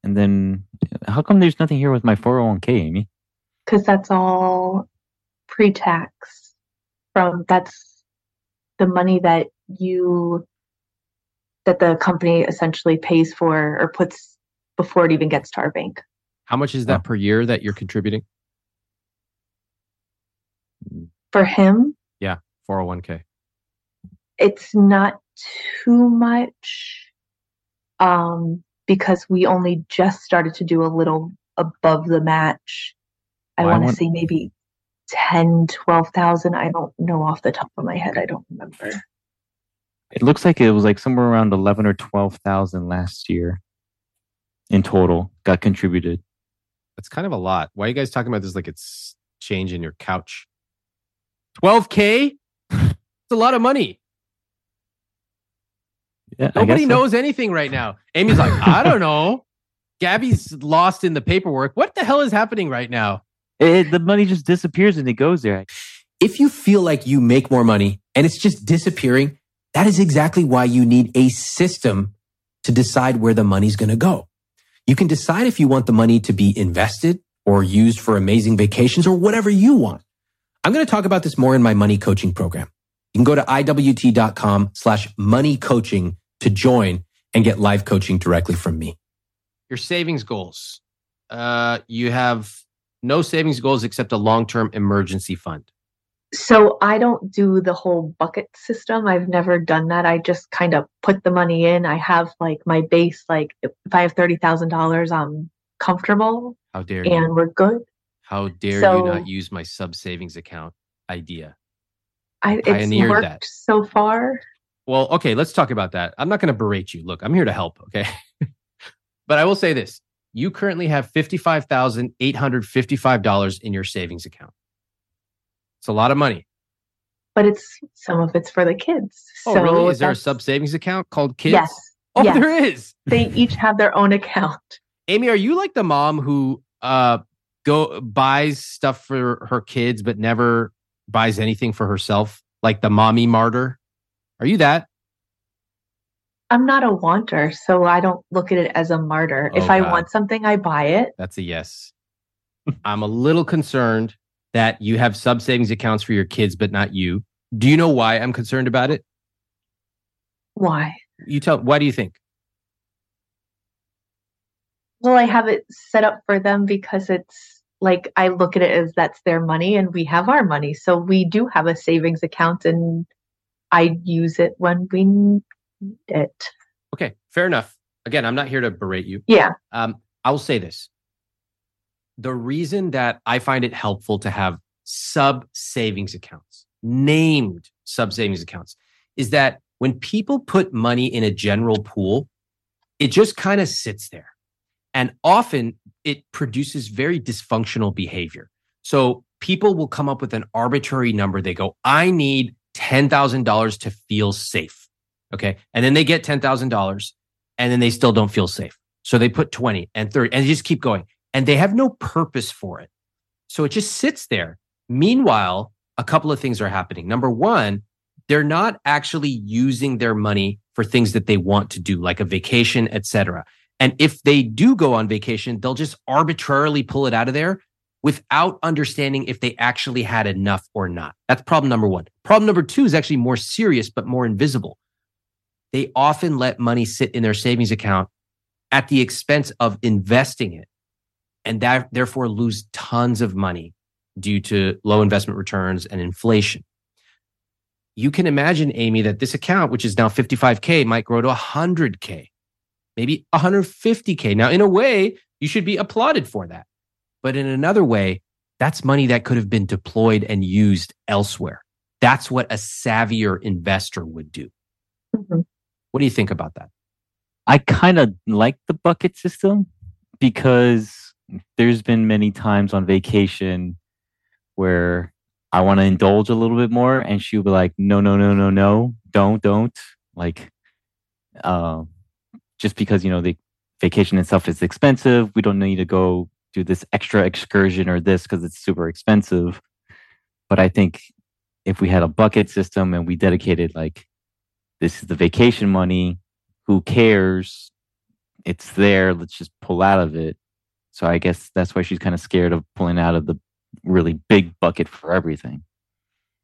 [SPEAKER 2] and then how come there's nothing here with my 401k, Amy?
[SPEAKER 3] Because that's all pre tax from that's the money that you that the company essentially pays for or puts before it even gets to our bank.
[SPEAKER 4] How much is that per year that you're contributing?
[SPEAKER 3] For him?
[SPEAKER 4] Yeah, 401k.
[SPEAKER 3] It's not too much um, because we only just started to do a little above the match. I well, want to say maybe 10, 12,000. I don't know off the top of my head. I don't remember.
[SPEAKER 2] It looks like it was like somewhere around eleven or twelve thousand last year in total got contributed.
[SPEAKER 4] That's kind of a lot. Why are you guys talking about this like it's change in your couch? 12K? [laughs] It's a lot of money. Yeah, Nobody so. knows anything right now. Amy's like, I don't know. [laughs] Gaby's lost in the paperwork. What the hell is happening right now?
[SPEAKER 2] It, the money just disappears and it goes there.
[SPEAKER 1] If you feel like you make more money and it's just disappearing, that is exactly why you need a system to decide where the money's going to go. You can decide if you want the money to be invested or used for amazing vacations or whatever you want. I'm going to talk about this more in my money coaching program. You can go to iwt.com slash money coaching to join and get live coaching directly from me.
[SPEAKER 4] Your savings goals.
[SPEAKER 1] uh, you have no savings goals except a long term emergency fund.
[SPEAKER 3] So I don't do the whole bucket system. I've never done that. I just kind of put the money in. I have like my base, like if I have $30,000, I'm comfortable
[SPEAKER 1] How dare you?
[SPEAKER 3] and we're good.
[SPEAKER 1] How dare you not use my sub savings account idea?
[SPEAKER 3] I, it's
[SPEAKER 1] pioneered
[SPEAKER 3] worked
[SPEAKER 1] that.
[SPEAKER 3] so far.
[SPEAKER 1] Well, okay, let's talk about that. I'm not going to berate you. Look, I'm here to help, okay? [laughs] but I will say this. You currently have $55,855 in your savings account. It's a lot of money.
[SPEAKER 3] But it's some of it's for the kids.
[SPEAKER 1] Oh,
[SPEAKER 3] so
[SPEAKER 1] really? Is there a sub savings account called Kids?
[SPEAKER 3] Yes.
[SPEAKER 1] Oh,
[SPEAKER 3] yes.
[SPEAKER 1] there is. [laughs]
[SPEAKER 3] They each have their own account.
[SPEAKER 1] Amy, are you like the mom who uh go buys stuff for her kids but never buys anything for herself? Like the mommy martyr? Are you that?
[SPEAKER 3] I'm not a wanter, so I don't look at it as a martyr.
[SPEAKER 1] Oh,
[SPEAKER 3] if I
[SPEAKER 1] God.
[SPEAKER 3] want something, I buy it.
[SPEAKER 1] That's a yes. I'm a little concerned that you have sub savings accounts for your kids, but not you. Do you know why I'm concerned about it?
[SPEAKER 3] Why?
[SPEAKER 1] You tell. Why do you think?
[SPEAKER 3] Well, I have it set up for them because it's like I look at it as that's their money and we have our money. So we do have a savings account and I use it when we need it.
[SPEAKER 1] Okay, fair enough. Again, I'm not here to berate you.
[SPEAKER 3] Yeah.
[SPEAKER 1] Um, I will say this. The reason that I find it helpful to have sub savings accounts, named sub savings accounts, is that when people put money in a general pool, it just kind of sits there. And often it produces very dysfunctional behavior. So people will come up with an arbitrary number. They go, I need $10,000 to feel safe. Okay. And then they get $10,000 and then they still don't feel safe. So they put 20 and 30 and they just keep going and they have no purpose for it. So it just sits there. Meanwhile, a couple of things are happening. Number one, they're not actually using their money for things that they want to do, like a vacation, etc. And if they do go on vacation, they'll just arbitrarily pull it out of there without understanding if they actually had enough or not. That's problem number one. Problem number two is actually more serious, but more invisible. They often let money sit in their savings account at the expense of investing it and that therefore lose tons of money due to low investment returns and inflation. You can imagine, Amy, that this account, which is now 55K, might grow to 100K, maybe 150K. Now, in a way, you should be applauded for that. But in another way, that's money that could have been deployed and used elsewhere. That's what a savvier investor would do.
[SPEAKER 3] Mhm.
[SPEAKER 1] What do you think about that?
[SPEAKER 2] I kind of like the bucket system because there's been many times on vacation where I want to indulge a little bit more, and she'll be like, "No, no, no, no, no, don't, don't." Like, uh, just because you know the vacation itself is expensive, we don't need to go do this extra excursion or this because it's super expensive. But I think if we had a bucket system and we dedicated like this is the vacation money, who cares? It's there. Let's just pull out of it. So I guess that's why she's kind of scared of pulling out of the really big bucket for everything.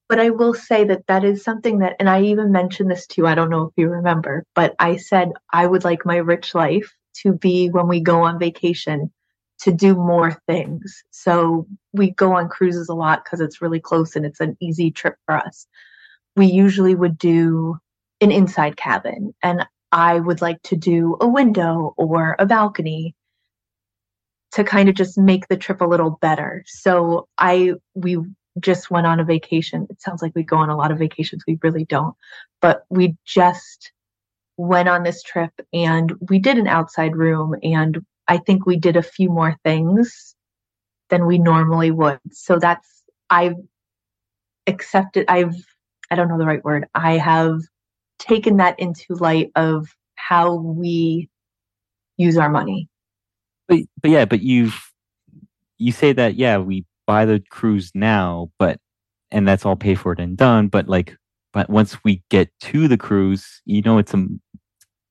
[SPEAKER 3] But I will say that that is something that, and I even mentioned this to you, I don't know if you remember, but I said I would like my rich life to be when we go on vacation to do more things. So we go on cruises a lot because it's really close and it's an easy trip for us. We usually would do an inside cabin, and I would like to do a window or a balcony to kind of just make the trip a little better. So I we just went on a vacation. It sounds like we go on a lot of vacations. We really don't. But we just went on this trip and we did an outside room and I think we did a few more things than we normally would. So that's I've accepted I've I don't know the right word. I have taken that into light of how we use our money.
[SPEAKER 2] But but yeah, but you've you say that yeah, we buy the cruise now, but and that's all paid for it and done. But like, but once we get to the cruise, you know, it's a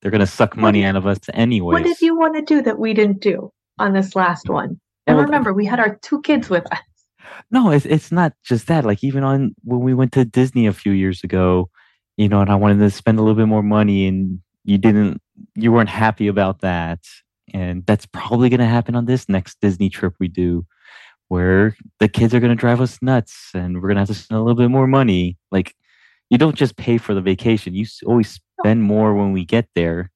[SPEAKER 2] they're gonna suck money out of us anyways.
[SPEAKER 3] What did you want to do that we didn't do on this last one? And
[SPEAKER 2] Well,
[SPEAKER 3] remember, we had our two kids with us.
[SPEAKER 2] No, it's it's not just that. Like even on when we went to Disney a few years ago, you know, and I wanted to spend a little bit more money, and you didn't, you weren't happy about that, And that's probably going to happen on this next Disney trip we do, where the kids are going to drive us nuts and we're going to have to spend a little bit more money. Like, you don't just pay for the vacation, you always spend more when we get there.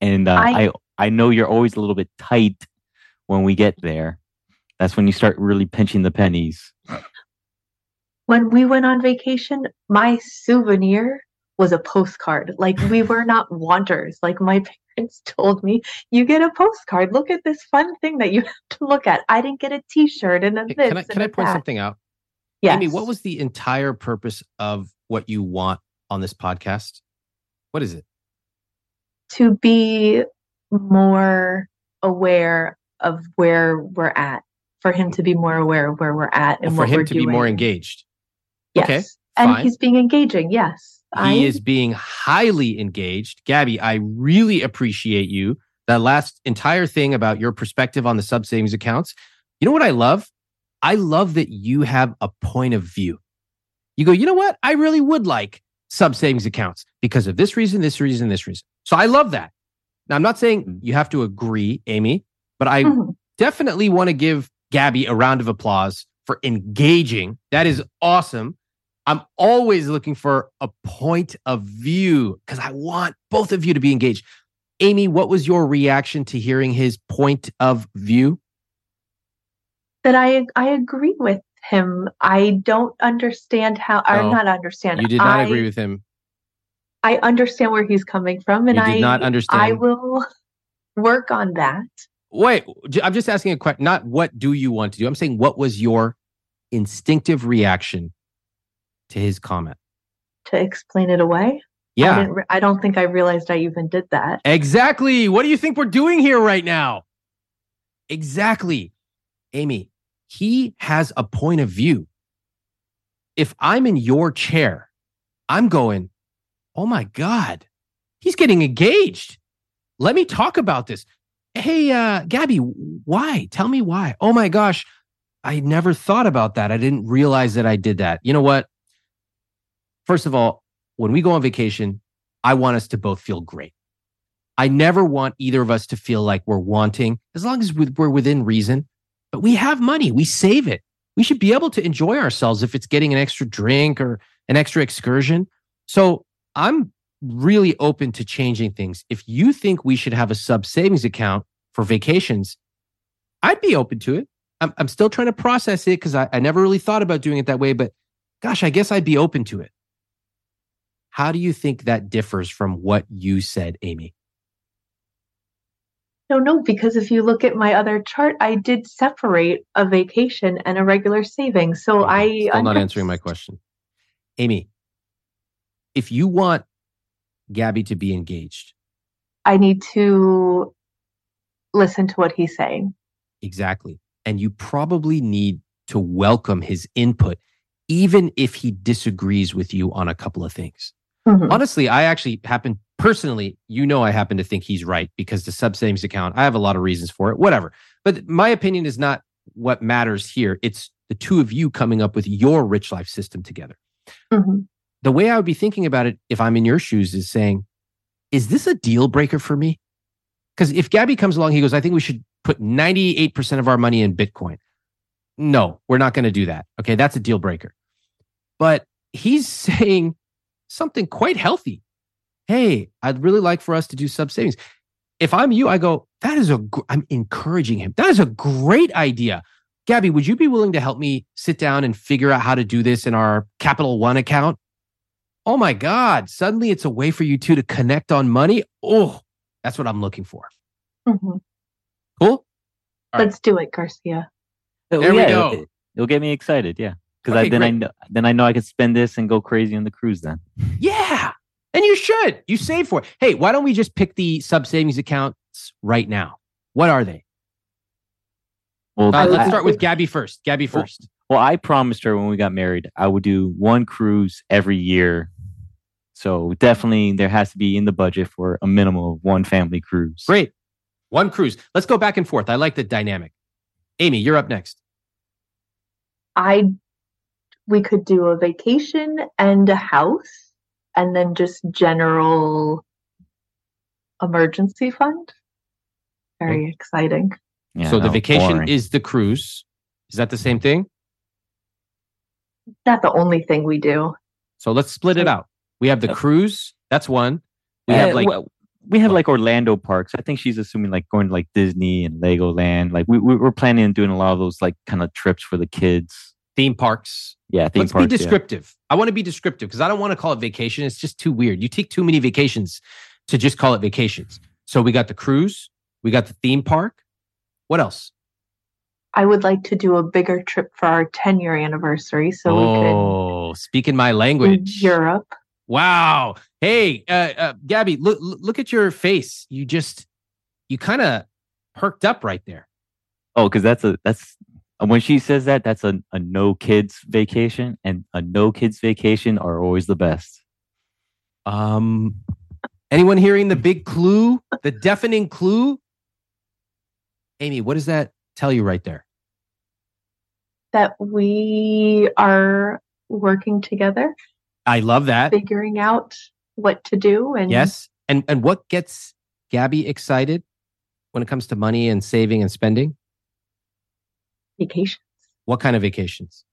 [SPEAKER 2] And uh, I, I, I know you're always a little bit tight when we get there. That's when you start really pinching the pennies.
[SPEAKER 3] When we went on vacation, my souvenir was a postcard. Like we were not wanters. Like my [laughs] parents told me, you get a postcard. Look at this fun thing that you [laughs] have to look at. I didn't get a T-shirt and a this.
[SPEAKER 1] Can I, can I point that. something out?
[SPEAKER 3] Yes.
[SPEAKER 1] Amy, what was the entire purpose of what you want on this podcast? What is it?
[SPEAKER 3] To be more aware of where we're at. For him to be more aware of where we're at and
[SPEAKER 1] well, for him
[SPEAKER 3] to
[SPEAKER 1] doing. be more engaged.
[SPEAKER 3] Yes.
[SPEAKER 1] Okay,
[SPEAKER 3] and
[SPEAKER 1] fine.
[SPEAKER 3] he's being engaging. Yes.
[SPEAKER 1] He I... is being highly engaged. Gaby, I really appreciate you. That last entire thing about your perspective on the sub savings accounts. You know what I love? I love that you have a point of view. You go, you know what? I really would like sub savings accounts because of this reason, this reason, this reason. So I love that. Now, I'm not saying mm. you have to agree, Amy, but I mm-hmm. definitely want to give Gaby a round of applause for engaging. That is awesome. I'm always looking for a point of view because I want both of you to be engaged. Amy, what was your reaction to hearing his point of view?
[SPEAKER 3] That I I agree with him. I don't understand how no, or not understand.
[SPEAKER 1] You did not I, agree with him.
[SPEAKER 3] I understand where he's coming from, and I
[SPEAKER 1] not understand.
[SPEAKER 3] I will [laughs] work on that.
[SPEAKER 1] Wait, I'm just asking a question. Not what do you want to do. I'm saying what was your instinctive reaction to his comment?
[SPEAKER 3] To explain it away.
[SPEAKER 1] Yeah,
[SPEAKER 3] I, re- I don't think I realized I even did that.
[SPEAKER 1] Exactly. What do you think we're doing here right now? Exactly, Amy. He has a point of view. If I'm in your chair, I'm going, oh my God, he's getting engaged. Let me talk about this. Hey, uh, Gaby, why? Tell me why. Oh my gosh, I never thought about that. I didn't realize that I did that. You know what? First of all, when we go on vacation, I want us to both feel great. I never want either of us to feel like we're wanting, as long as we're within reason. But we have money, we save it. We should be able to enjoy ourselves if it's getting an extra drink or an extra excursion. So I'm really open to changing things. If you think we should have a sub savings account for vacations, I'd be open to it. I'm, I'm still trying to process it because I, I never really thought about doing it that way, but gosh, I guess I'd be open to it. How do you think that differs from what you said, Amy?
[SPEAKER 3] No, no, because if you look at my other chart, I did separate a vacation and a regular savings. So I
[SPEAKER 1] still not answering my question. Amy, if you want Gaby to be engaged,
[SPEAKER 3] I need to listen to what he's saying.
[SPEAKER 1] Exactly. And you probably need to welcome his input, even if he disagrees with you on a couple of things. Mm-hmm. Honestly, I actually happen personally, you know, I happen to think he's right because the sub savings account, I have a lot of reasons for it, whatever. But my opinion is not what matters here. It's the two of you coming up with your rich life system together. Mm-hmm the way I would be thinking about it if I'm in your shoes is saying, is this a deal breaker for me? Because if Gaby comes along, he goes, I think we should put 98% of our money in Bitcoin. No, we're not going to do that. Okay. That's a deal breaker. But he's [laughs] saying something quite healthy. Hey, I'd really like for us to do sub savings. If I'm you, I go, that is a, gr- I'm encouraging him. That is a great idea. Gaby, would you be willing to help me sit down and figure out how to do this in our Capital One account? oh my God, suddenly it's a way for you two to connect on money. Oh, that's what I'm looking for. Mm-hmm. Cool.
[SPEAKER 3] All Let's right. do it, Garcia.
[SPEAKER 1] There yeah, we go.
[SPEAKER 2] It'll, it'll, get me excited. Yeah. Because okay, then great. I know then I know I could spend this and go crazy on the cruise then.
[SPEAKER 1] Yeah. And you should. You save for it. Hey, why don't we just pick the sub savings accounts right now? What are they? Well, uh, let's start with Gaby first. Gaby first.
[SPEAKER 2] Well, well, I promised her when we got married I would do one cruise every year so definitely there has to be in the budget for a minimum of one family cruise.
[SPEAKER 1] Great. One cruise. Let's go back and forth. I like the dynamic. Amy, you're up next.
[SPEAKER 3] I we could do a vacation and a house and then just general emergency fund. Very exciting.
[SPEAKER 2] Yeah,
[SPEAKER 1] so the vacation
[SPEAKER 2] boring.
[SPEAKER 1] is the cruise. Is that the same thing?
[SPEAKER 3] Not the only thing we do.
[SPEAKER 1] So let's split it out. We have the
[SPEAKER 2] Yep.
[SPEAKER 1] cruise. That's one. We
[SPEAKER 2] Uh,
[SPEAKER 1] have like
[SPEAKER 2] well, we have like Orlando parks. I think she's assuming like going to like Disney and Legoland. Like we, we we're planning on doing a lot of those like kind of trips for the kids.
[SPEAKER 1] Theme parks.
[SPEAKER 2] Yeah, theme
[SPEAKER 1] Let's
[SPEAKER 2] parks.
[SPEAKER 1] be
[SPEAKER 2] yeah.
[SPEAKER 1] descriptive. I want to be descriptive because I don't want to call it vacation. It's just too weird. You take too many vacations to just call it vacations. So we got the cruise, we got the theme park. What else?
[SPEAKER 3] I would like to do a bigger trip for our 10 year anniversary so we
[SPEAKER 1] oh, speaking my language.
[SPEAKER 3] Europe.
[SPEAKER 1] Wow. Hey, uh, uh, Gaby, look look at your face. You just you kind of perked up right there.
[SPEAKER 2] Oh, because that's a that's when she says that that's a, a no kids vacation, and a no kids vacation are always the best.
[SPEAKER 1] Um, anyone hearing the big clue, the deafening clue? Amy, what does that tell you right there?
[SPEAKER 3] That we are working together,
[SPEAKER 1] I love that.
[SPEAKER 3] figuring out what to do. And
[SPEAKER 1] Yes. And and what gets Gaby excited when it comes to money and saving and spending?
[SPEAKER 3] Vacation
[SPEAKER 1] What kind of vacations?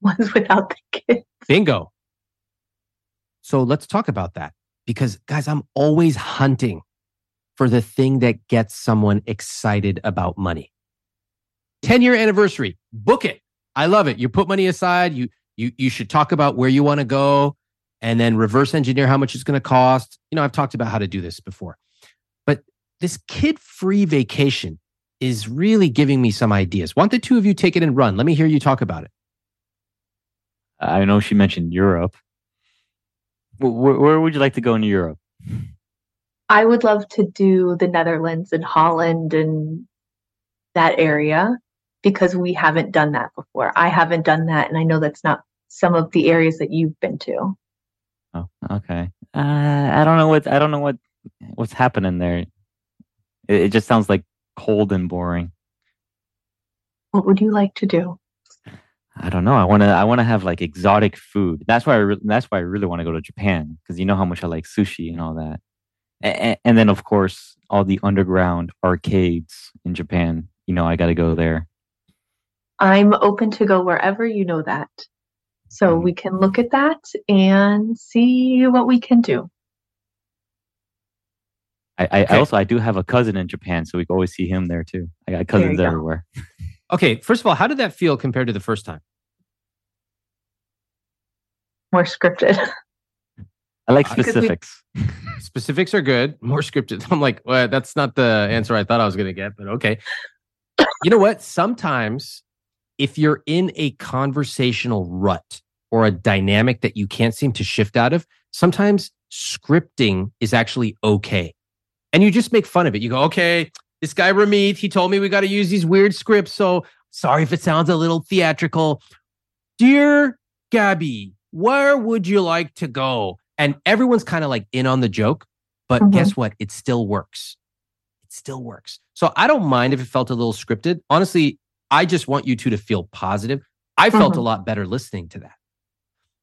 [SPEAKER 3] ones without the kids.
[SPEAKER 1] Bingo. So let's talk about that because guys, I'm always hunting for the thing that gets someone excited about money. 10 year anniversary, book it. I love it. You put money aside, you you you should talk about where you want to go and then reverse engineer how much it's going to cost. You know, I've talked about how to do this before. But this kid-free vacation is really giving me some ideas. Why don't the two of you take it and run? Let me hear you talk about it.
[SPEAKER 2] I know she mentioned Europe. Where, where would you like to go in Europe?
[SPEAKER 3] I would love to do the Netherlands and Holland and that area because we haven't done that before. I haven't done that, and I know that's not some of the areas that you've been to.
[SPEAKER 2] Oh, okay. Uh, I don't know what I don't know what what's happening there. It, it just sounds like cold and boring.
[SPEAKER 3] What would you like to do?
[SPEAKER 2] I don't know. I want to. I want to have like exotic food. That's why. I re- that's why I really want to go to Japan because you know how much I like sushi and all that. And, and then of course all the underground arcades in Japan. You know I got to go there.
[SPEAKER 3] I'm open to go wherever you know that. So
[SPEAKER 2] Mhm.
[SPEAKER 3] we can look at that and see what we can do.
[SPEAKER 2] I, I,
[SPEAKER 1] Okay.
[SPEAKER 2] I also I do have a cousin in Japan, so we can always see him there too. I got
[SPEAKER 3] you
[SPEAKER 2] cousins
[SPEAKER 3] go.
[SPEAKER 2] everywhere. [laughs]
[SPEAKER 1] Okay, first of all, how did that feel compared to the first time?
[SPEAKER 3] More scripted. [laughs]
[SPEAKER 2] I like uh,
[SPEAKER 1] Because
[SPEAKER 3] we-
[SPEAKER 2] specifics. [laughs]
[SPEAKER 1] Specifics are good, more scripted. I'm like, well, that's not the answer I thought I was going to get, but okay. you know what? Sometimes if you're in a conversational rut or a dynamic that you can't seem to shift out of, sometimes scripting is actually okay. And you just make fun of it. You go, okay, this guy Ramit, he told me we got to use these weird scripts. So sorry if it sounds a little theatrical. Dear Gaby, where would you like to go? And everyone's kind of like in on the joke, but
[SPEAKER 3] Mhm.
[SPEAKER 1] guess what? It still works. It still works. So I don't mind if it felt a little scripted. Honestly, I just want you two to feel positive. I felt
[SPEAKER 3] Mhm.
[SPEAKER 1] a lot better listening to that.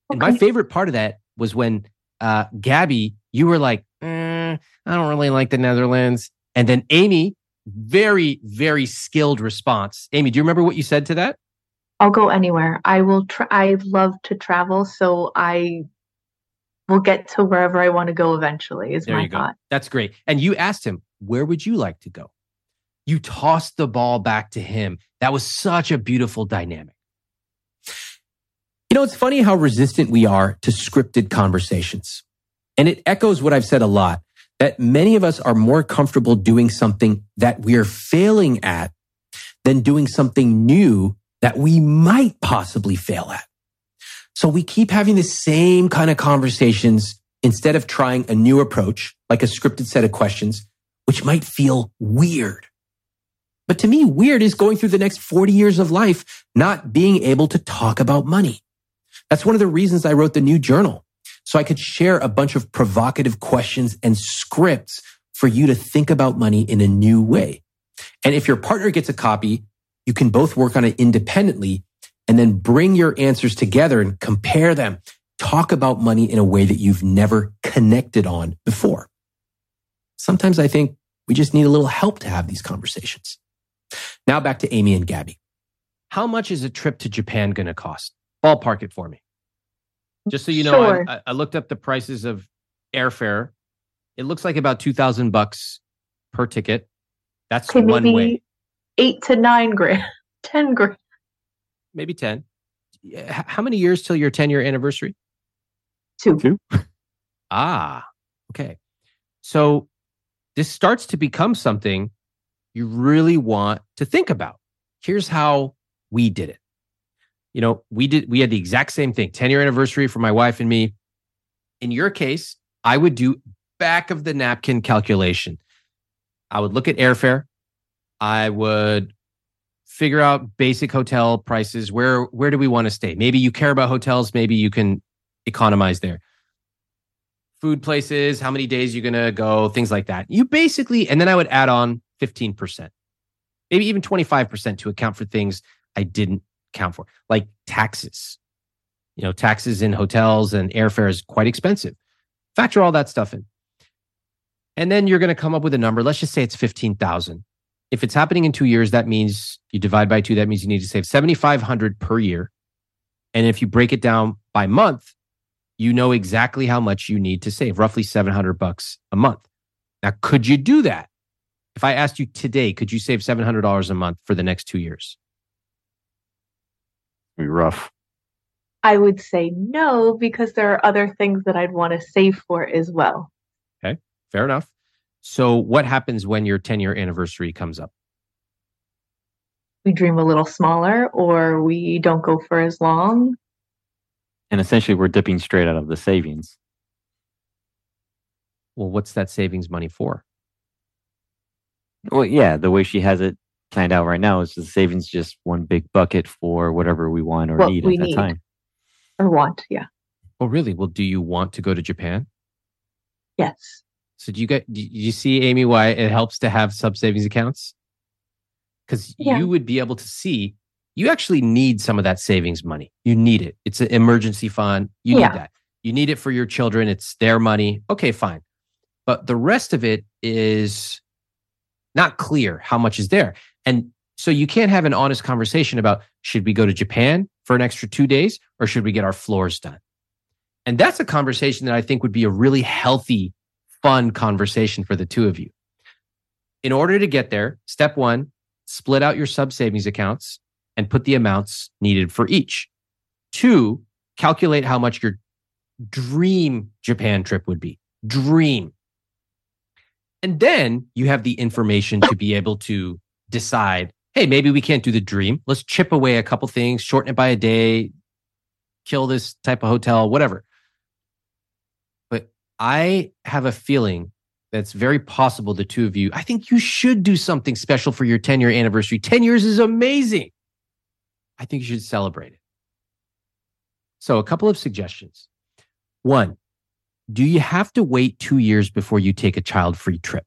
[SPEAKER 1] And my favorite part of that was when uh, Gaby, you were like, "Mm, I don't really like the Netherlands. And then Amy, very, very skilled response. Amy, do you remember what you said to that?
[SPEAKER 3] I'll go anywhere. I will try I love to travel, so I will get to wherever I want to go eventually is
[SPEAKER 1] There
[SPEAKER 3] my
[SPEAKER 1] you go.
[SPEAKER 3] thought.
[SPEAKER 1] That's great. And you asked him, where would you like to go? You tossed the ball back to him. That was such a beautiful dynamic. You know, it's funny how resistant we are to scripted conversations. And it echoes what I've said a lot that many of us are more comfortable doing something that we're failing at than doing something new that we might possibly fail at. So we keep having the same kind of conversations instead of trying a new approach, like a scripted set of questions, which might feel weird. But to me, weird is going through the next 40 years of life, not being able to talk about money. That's one of the reasons I wrote the new journal. So I could share a bunch of provocative questions and scripts for you to think about money in a new way. And if your partner gets a copy, you can both work on it independently and then bring your answers together and compare them. Talk about money in a way that you've never connected on before. Sometimes I think
[SPEAKER 7] We just need a little help to have these conversations. Now back to Amy and Gaby.
[SPEAKER 1] How much is a trip to Japan going to cost? Ballpark it for me. Just so you know,
[SPEAKER 3] Sure.
[SPEAKER 1] I, I looked up the prices of airfare. It looks like about two thousand bucks per ticket. That's
[SPEAKER 3] Okay,
[SPEAKER 1] one
[SPEAKER 3] maybe
[SPEAKER 1] way,
[SPEAKER 3] eight to nine grand, [laughs] ten grand.
[SPEAKER 1] maybe ten. How many years till your ten year anniversary?
[SPEAKER 3] Two.
[SPEAKER 2] Two. [laughs]
[SPEAKER 1] Ah, okay. So this starts to become something you really want to think about. Here's how we did it. You know, we did we had the exact same thing. 10 year anniversary for my wife and me. In your case, I would do back of the napkin calculation. I would look at airfare. I would figure out basic hotel prices. Where where do we want to stay? Maybe you care about hotels, maybe you can economize there food places, how many days you're going to go, things like that. You basically, and then I would add on 15%, maybe even 25% to account for things I didn't count for, like taxes. You know, taxes in hotels and airfare is quite expensive. Factor all that stuff in. And then you're going to come up with a number. Let's just say it's 15,000. If it's happening in two years, that means you divide by two. That means you need to save 7,500 per year. And if you break it down by month, you know exactly how much you need to save, roughly 700 bucks a month. Now, could you do that? If I asked you today, could you save $700 a month for the next two years?
[SPEAKER 2] Be rough.
[SPEAKER 3] I would say no because there are other things that I'd want to save for as well.
[SPEAKER 1] Okay, fair enough. So, what happens when your 10 year anniversary comes up?
[SPEAKER 3] We dream a little smaller or we don't go for as long.
[SPEAKER 2] And essentially, we're dipping straight out of the savings.
[SPEAKER 1] Well, what's that savings money for?
[SPEAKER 2] Well, yeah, the way she has it planned out right now is the savings just one big bucket for whatever we want or
[SPEAKER 3] What
[SPEAKER 2] need
[SPEAKER 3] we
[SPEAKER 2] at that
[SPEAKER 3] need.
[SPEAKER 2] time.
[SPEAKER 3] Or want, yeah.
[SPEAKER 1] Oh, really? Well, do you want to go to Japan?
[SPEAKER 3] Yes.
[SPEAKER 1] So, do you get, do you see, Amy, why it helps to have sub savings accounts? Because
[SPEAKER 3] Yeah.
[SPEAKER 1] you would be able to see you actually need some of that savings money. You need it. It's an emergency fund. You
[SPEAKER 3] Yeah.
[SPEAKER 1] need that. You need it for your children. It's their money. Okay, fine. But the rest of it is not clear how much is there. And so you can't have an honest conversation about should we go to Japan for an extra two days or should we get our floors done? And that's a conversation that I think would be a really healthy, fun conversation for the two of you. In order to get there, step one, split out your sub savings accounts and put the amounts needed for each. Two, calculate how much your dream Japan trip would be. Dream. And then you have the information to be able to decide hey, maybe we can't do the dream. Let's chip away a couple things, shorten it by a day, kill this type of hotel, whatever. But I have a feeling that's very possible the two of you, I think you should do something special for your 10 year anniversary. 10 years is amazing. I think you should celebrate it. So, a couple of suggestions. One, do you have to wait two years before you take a child free trip?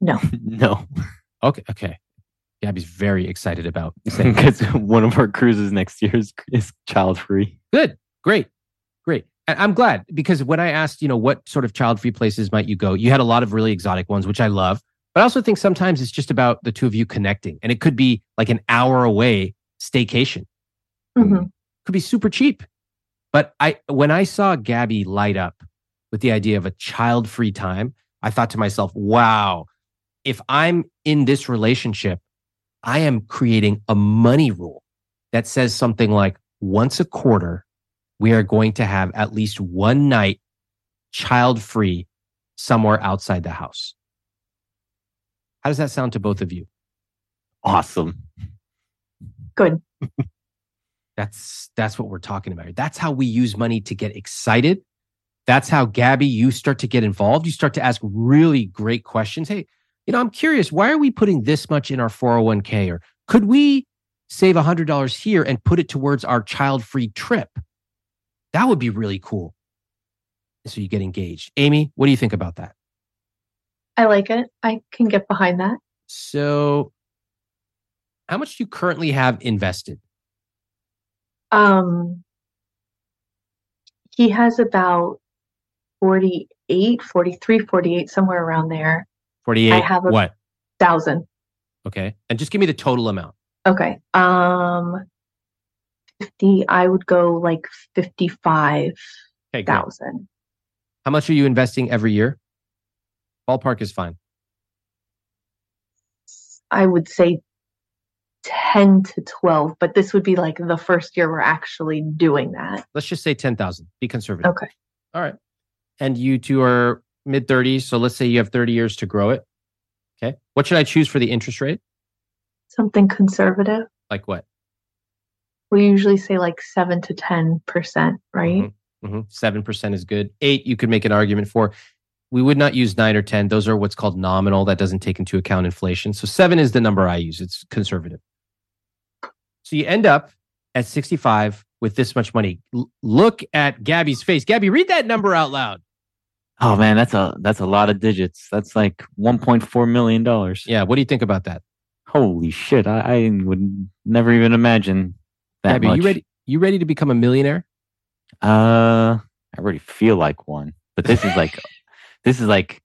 [SPEAKER 3] No. [laughs]
[SPEAKER 2] no,
[SPEAKER 1] Okay. Okay. Gaby's very excited about [laughs] saying
[SPEAKER 2] because one of our cruises next year is, is child free.
[SPEAKER 1] Good. Great. Great. And I'm glad because when I asked, you know, what sort of child free places might you go, you had a lot of really exotic ones, which I love. But I also think sometimes it's just about the two of you connecting. And it could be like an hour away staycation.
[SPEAKER 3] Mhm.
[SPEAKER 1] Could be super cheap. But I when I saw Gaby light up with the idea of a child free time, I thought to myself, wow, if I'm in this relationship, I am creating a money rule that says something like once a quarter, we are going to have at least one night child free somewhere outside the house. How does that sound to both of you?
[SPEAKER 2] Awesome.
[SPEAKER 3] Good. [laughs]
[SPEAKER 1] That's that's what we're talking about. here. That's how we use money to get excited. That's how Gaby, you start to get involved. You start to ask really great questions. Hey, you know, I'm curious, why are we putting this much in our 401k? Or could we save $100 here and put it towards our child-free trip? That would be really cool. So you get engaged. Amy, what do you think about that?
[SPEAKER 3] I like it. I can get behind that.
[SPEAKER 1] So how much do you currently have invested?
[SPEAKER 3] Um, he has about 48, 43, 48, somewhere around there.
[SPEAKER 1] 48.
[SPEAKER 3] I have a-
[SPEAKER 1] what?
[SPEAKER 3] thousand.
[SPEAKER 1] Okay. And just give me the total amount.
[SPEAKER 3] Okay. Um, fifty. I would go like fifty-five
[SPEAKER 1] Okay,
[SPEAKER 3] thousand.
[SPEAKER 1] How much are you investing every year? Ballpark is fine.
[SPEAKER 3] I would say ten to twelve, but this would be like the first year we're actually doing that.
[SPEAKER 1] Let's just say 10,000. Be conservative.
[SPEAKER 3] Okay.
[SPEAKER 1] All right. And you two are mid 30s. So let's say you have 30 years to grow it. Okay. What should I choose for the interest rate?
[SPEAKER 3] Something conservative.
[SPEAKER 1] Like what?
[SPEAKER 3] We usually say like seven to ten percent, right?
[SPEAKER 1] hmm 7% is good. Eight, you could make an argument for. We would not use nine or 10. Those are what's called nominal. That doesn't take into account inflation. So seven is the number I use. It's conservative. So you end up at 65 with this much money. L- look at Gaby's face. Gaby, read that number out loud.
[SPEAKER 2] Oh man, that's a that's a lot of digits. That's like 1.4 million dollars.
[SPEAKER 1] Yeah. What do you think about that?
[SPEAKER 2] Holy shit! I, I would never even imagine that
[SPEAKER 1] Gaby,
[SPEAKER 2] much.
[SPEAKER 1] you ready? You ready to become a millionaire?
[SPEAKER 2] Uh, I already feel like one, but this is [laughs] like, this is like,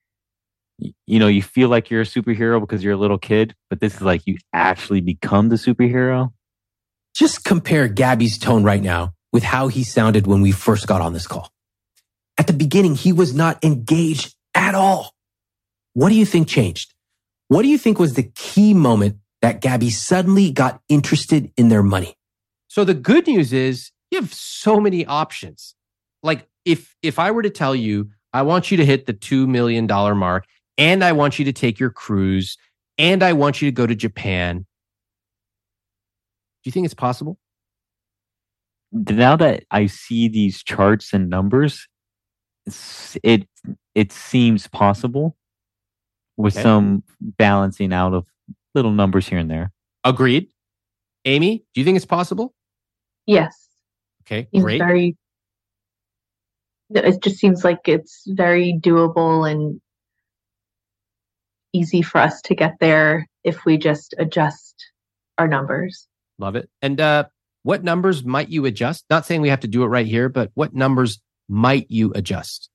[SPEAKER 2] you know, you feel like you're a superhero because you're a little kid, but this is like you actually become the superhero.
[SPEAKER 1] Just compare Gaby's tone right now with how he sounded when we first got on this call. At the beginning, he was not engaged at all. What do you think changed? What do you think was the key moment that Gaby suddenly got interested in their money? So the good news is you have so many options. Like if if I were to tell you, I want you to hit the 2 million dollar mark and I want you to take your cruise and I want you to go to Japan. Do you think it's possible?
[SPEAKER 2] Now that I see these charts and numbers, it's- it it seems possible with
[SPEAKER 1] Okay.
[SPEAKER 2] some balancing out of little numbers here and there.
[SPEAKER 1] Agreed. Amy, do you think it's possible?
[SPEAKER 3] Yes.
[SPEAKER 1] Okay,
[SPEAKER 3] Seems
[SPEAKER 1] great.
[SPEAKER 3] very. It just seems like it's very doable and easy for us to get there if we just adjust our numbers.
[SPEAKER 1] Love it. And uh, what numbers might you adjust? Not saying we have to do it right here, but what numbers might you adjust?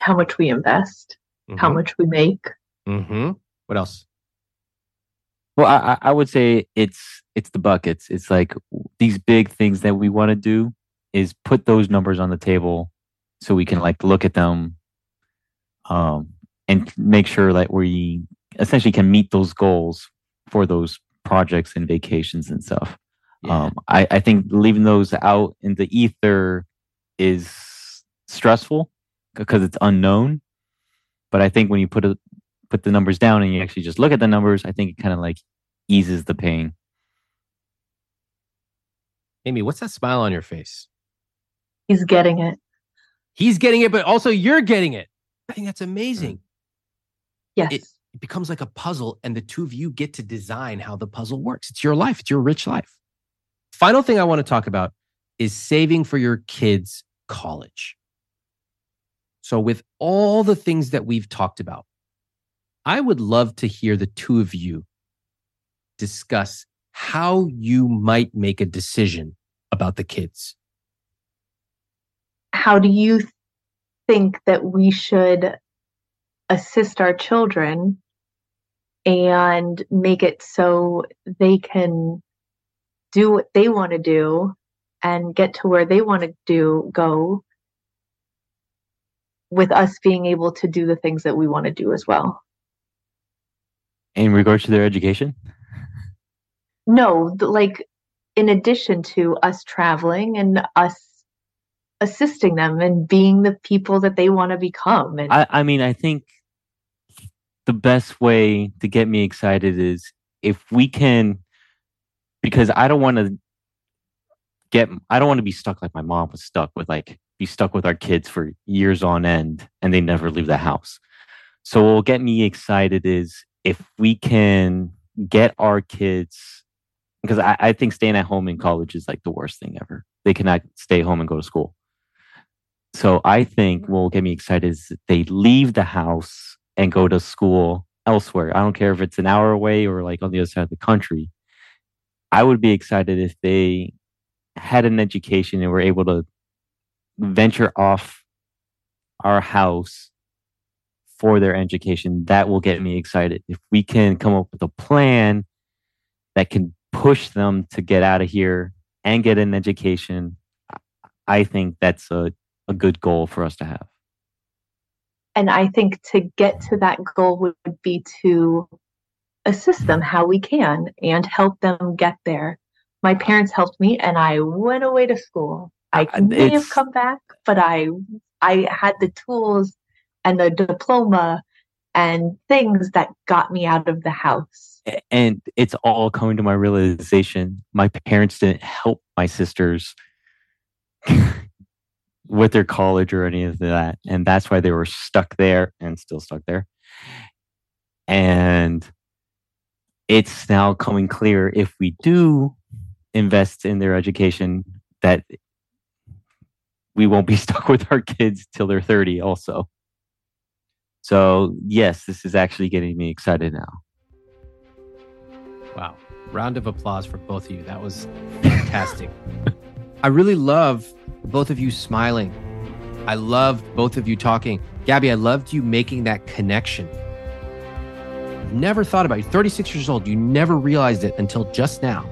[SPEAKER 3] How much we invest, how much we make.
[SPEAKER 1] Mm-hmm. What else?
[SPEAKER 2] Well, I, I- I would say it's it's the buckets. It's like these big things that we want to do is put those numbers on the table so we can like look at them um and make sure that we essentially can meet those goals for those projects and vacations and stuff.
[SPEAKER 1] Yeah.
[SPEAKER 2] Um I, I think leaving those out in the ether is stressful because it's unknown. But I think when you put it put the numbers down and you actually just look at the numbers, I think it kind of like eases the pain.
[SPEAKER 1] Amy, what's that smile on your face?
[SPEAKER 3] He's getting it.
[SPEAKER 1] He's getting it, but also you're getting it. I think that's amazing. Mm.
[SPEAKER 3] Yes.
[SPEAKER 1] It- It becomes like a puzzle, and the two of you get to design how the puzzle works. It's your life, it's your rich life. Final thing I want to talk about is saving for your kids' college. So, with all the things that we've talked about, I would love to hear the two of you discuss how you might make a decision about the kids.
[SPEAKER 3] how do you think that we should assist our children and make it so they can do what they want to do and get to where they want to do go with us being able to do the things that we want to do as well.
[SPEAKER 2] In regards to their education,
[SPEAKER 3] no like in addition to us traveling and us assisting them and being the people that they want to become and
[SPEAKER 2] I, I mean, I think the best way to get me excited is if we can, because I don't want to get, I don't want to be stuck like my mom was stuck with, like, be stuck with our kids for years on end and they never leave the house. So, what will get me excited is if we can get our kids, because I, I think staying at home in college is like the worst thing ever. They cannot stay home and go to school. So I think mm-hmm. what will get me excited is that they leave the house and go to school elsewhere. I don't care if it's an hour away or like on the other side of the country. I would be excited if they had an education and were able to venture off our house for their education, that will get me excited. If we can come up with a plan that can push them to get out of here and get an education, I think that's a, a good goal for us to have.
[SPEAKER 3] And I think to get to that goal would be to assist them how we can and help them get there. My parents helped me and I went away to school. I
[SPEAKER 2] Uh,
[SPEAKER 3] may have come back, but I I had the tools and the diploma and things that got me out of the house.
[SPEAKER 2] And it's all coming to my realization. My parents didn't help my sisters [laughs] with their college or any of that. And that's why they were stuck there and still stuck there. And it's now coming clear if we do invest in their education that we won't be [laughs] stuck with our kids till they're 30 also. So, yes, this is actually getting me excited now.
[SPEAKER 1] Wow. Round of applause for both of you. That was fantastic. [laughs] I really love both of you smiling. I loved both of you talking. Gaby, I loved you making that connection. Never thought about it. 36 years old. You never realized it until just now.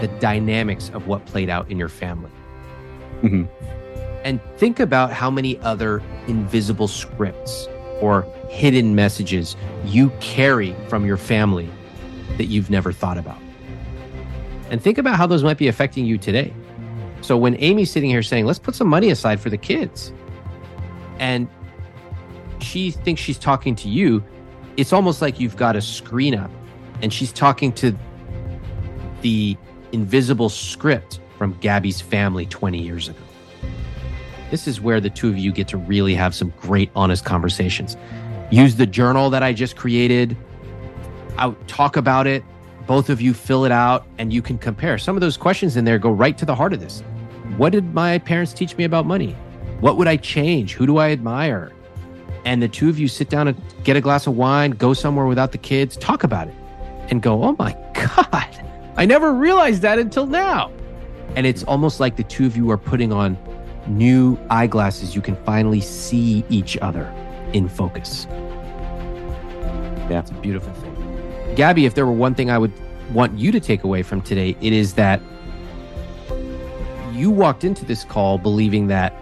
[SPEAKER 1] The dynamics of what played out in your family.
[SPEAKER 2] Mhm.
[SPEAKER 1] And think about how many other invisible scripts or hidden messages you carry from your family that you've never thought about. And think about how those might be affecting you today. So when Amy's sitting here saying, let's put some money aside for the kids, and she thinks she's talking to you, it's almost like you've got a screen up and she's talking to the invisible script from Gaby's family 20 years ago. This is where the two of you get to really have some great, honest conversations. Use the journal that I just created. Out, talk about it. Both of you fill it out and you can compare. Some of those questions in there go right to the heart of this. What did my parents teach me about money? What would I change? Who do I admire? And the two of you sit down and get a glass of wine, go somewhere without the kids, talk about it, and go, oh my [laughs] God, I never realized that until now. And it's almost like the two of you are putting on new eyeglasses. You can finally see each other in focus.
[SPEAKER 2] Yeah.
[SPEAKER 1] It's a beautiful thing. Gaby, if there were one thing I would want you to take away from today, it is that you walked into this call believing that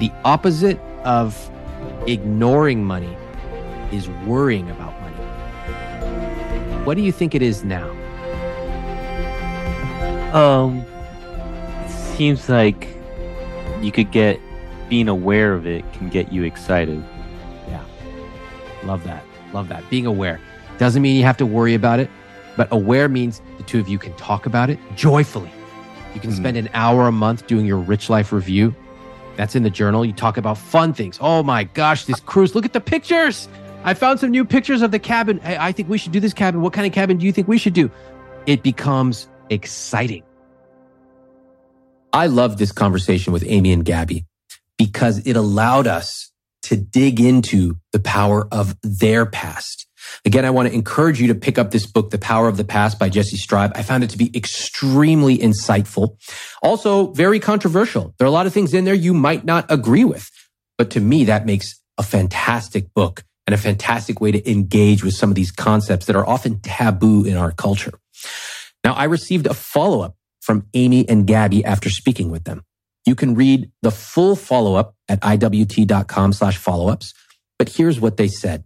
[SPEAKER 1] the opposite of ignoring money is worrying about money. What do you think it is now?
[SPEAKER 2] Um, it seems like you could get being aware of it can get you excited.
[SPEAKER 1] Yeah, love that. Love that. Being aware doesn't mean you have to worry about it, but aware means the two of you can talk about it joyfully. You can
[SPEAKER 2] Mhm.
[SPEAKER 1] spend an hour a month doing your rich life review. That's in the journal. You talk about fun things. Oh my gosh, this cruise. Look at the pictures. I found some new pictures of the cabin. Hey, I think we should do this cabin. What kind of cabin do you think we should do? It becomes exciting. I love this conversation with Amy and Gaby because it allowed us to dig into the power of their past. Again, I want to encourage you to pick up this book, The Power of the Past by Jessi Streib. I found it to be extremely insightful. Also very controversial. There are a lot of things in there you might not agree with, but to me, that makes a fantastic book and a fantastic way to engage with some of these concepts that are often taboo in our culture. Now, I received a follow up from Amy and Gaby after speaking with them. You can read the full follow up at iwt.com slash follow ups. But here's what they said.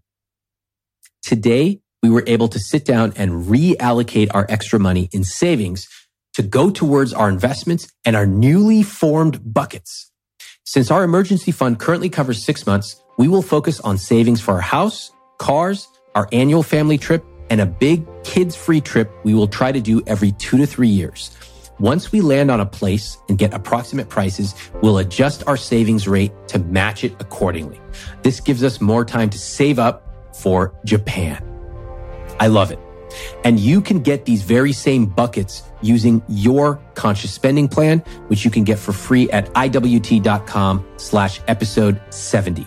[SPEAKER 1] Today, we were able to sit down and reallocate our extra money in savings to go towards our investments and our newly formed buckets. Since our emergency fund currently covers six months, we will focus on savings for our house, cars, our annual family trip, and a big kids free trip we will try to do every two to three years. Once we land on a place and get approximate prices, we'll adjust our savings rate to match it accordingly. This gives us more time to save up for Japan. I love it. And you can get these very same buckets using your conscious spending plan, which you can get for free at iwt.com slash episode 70.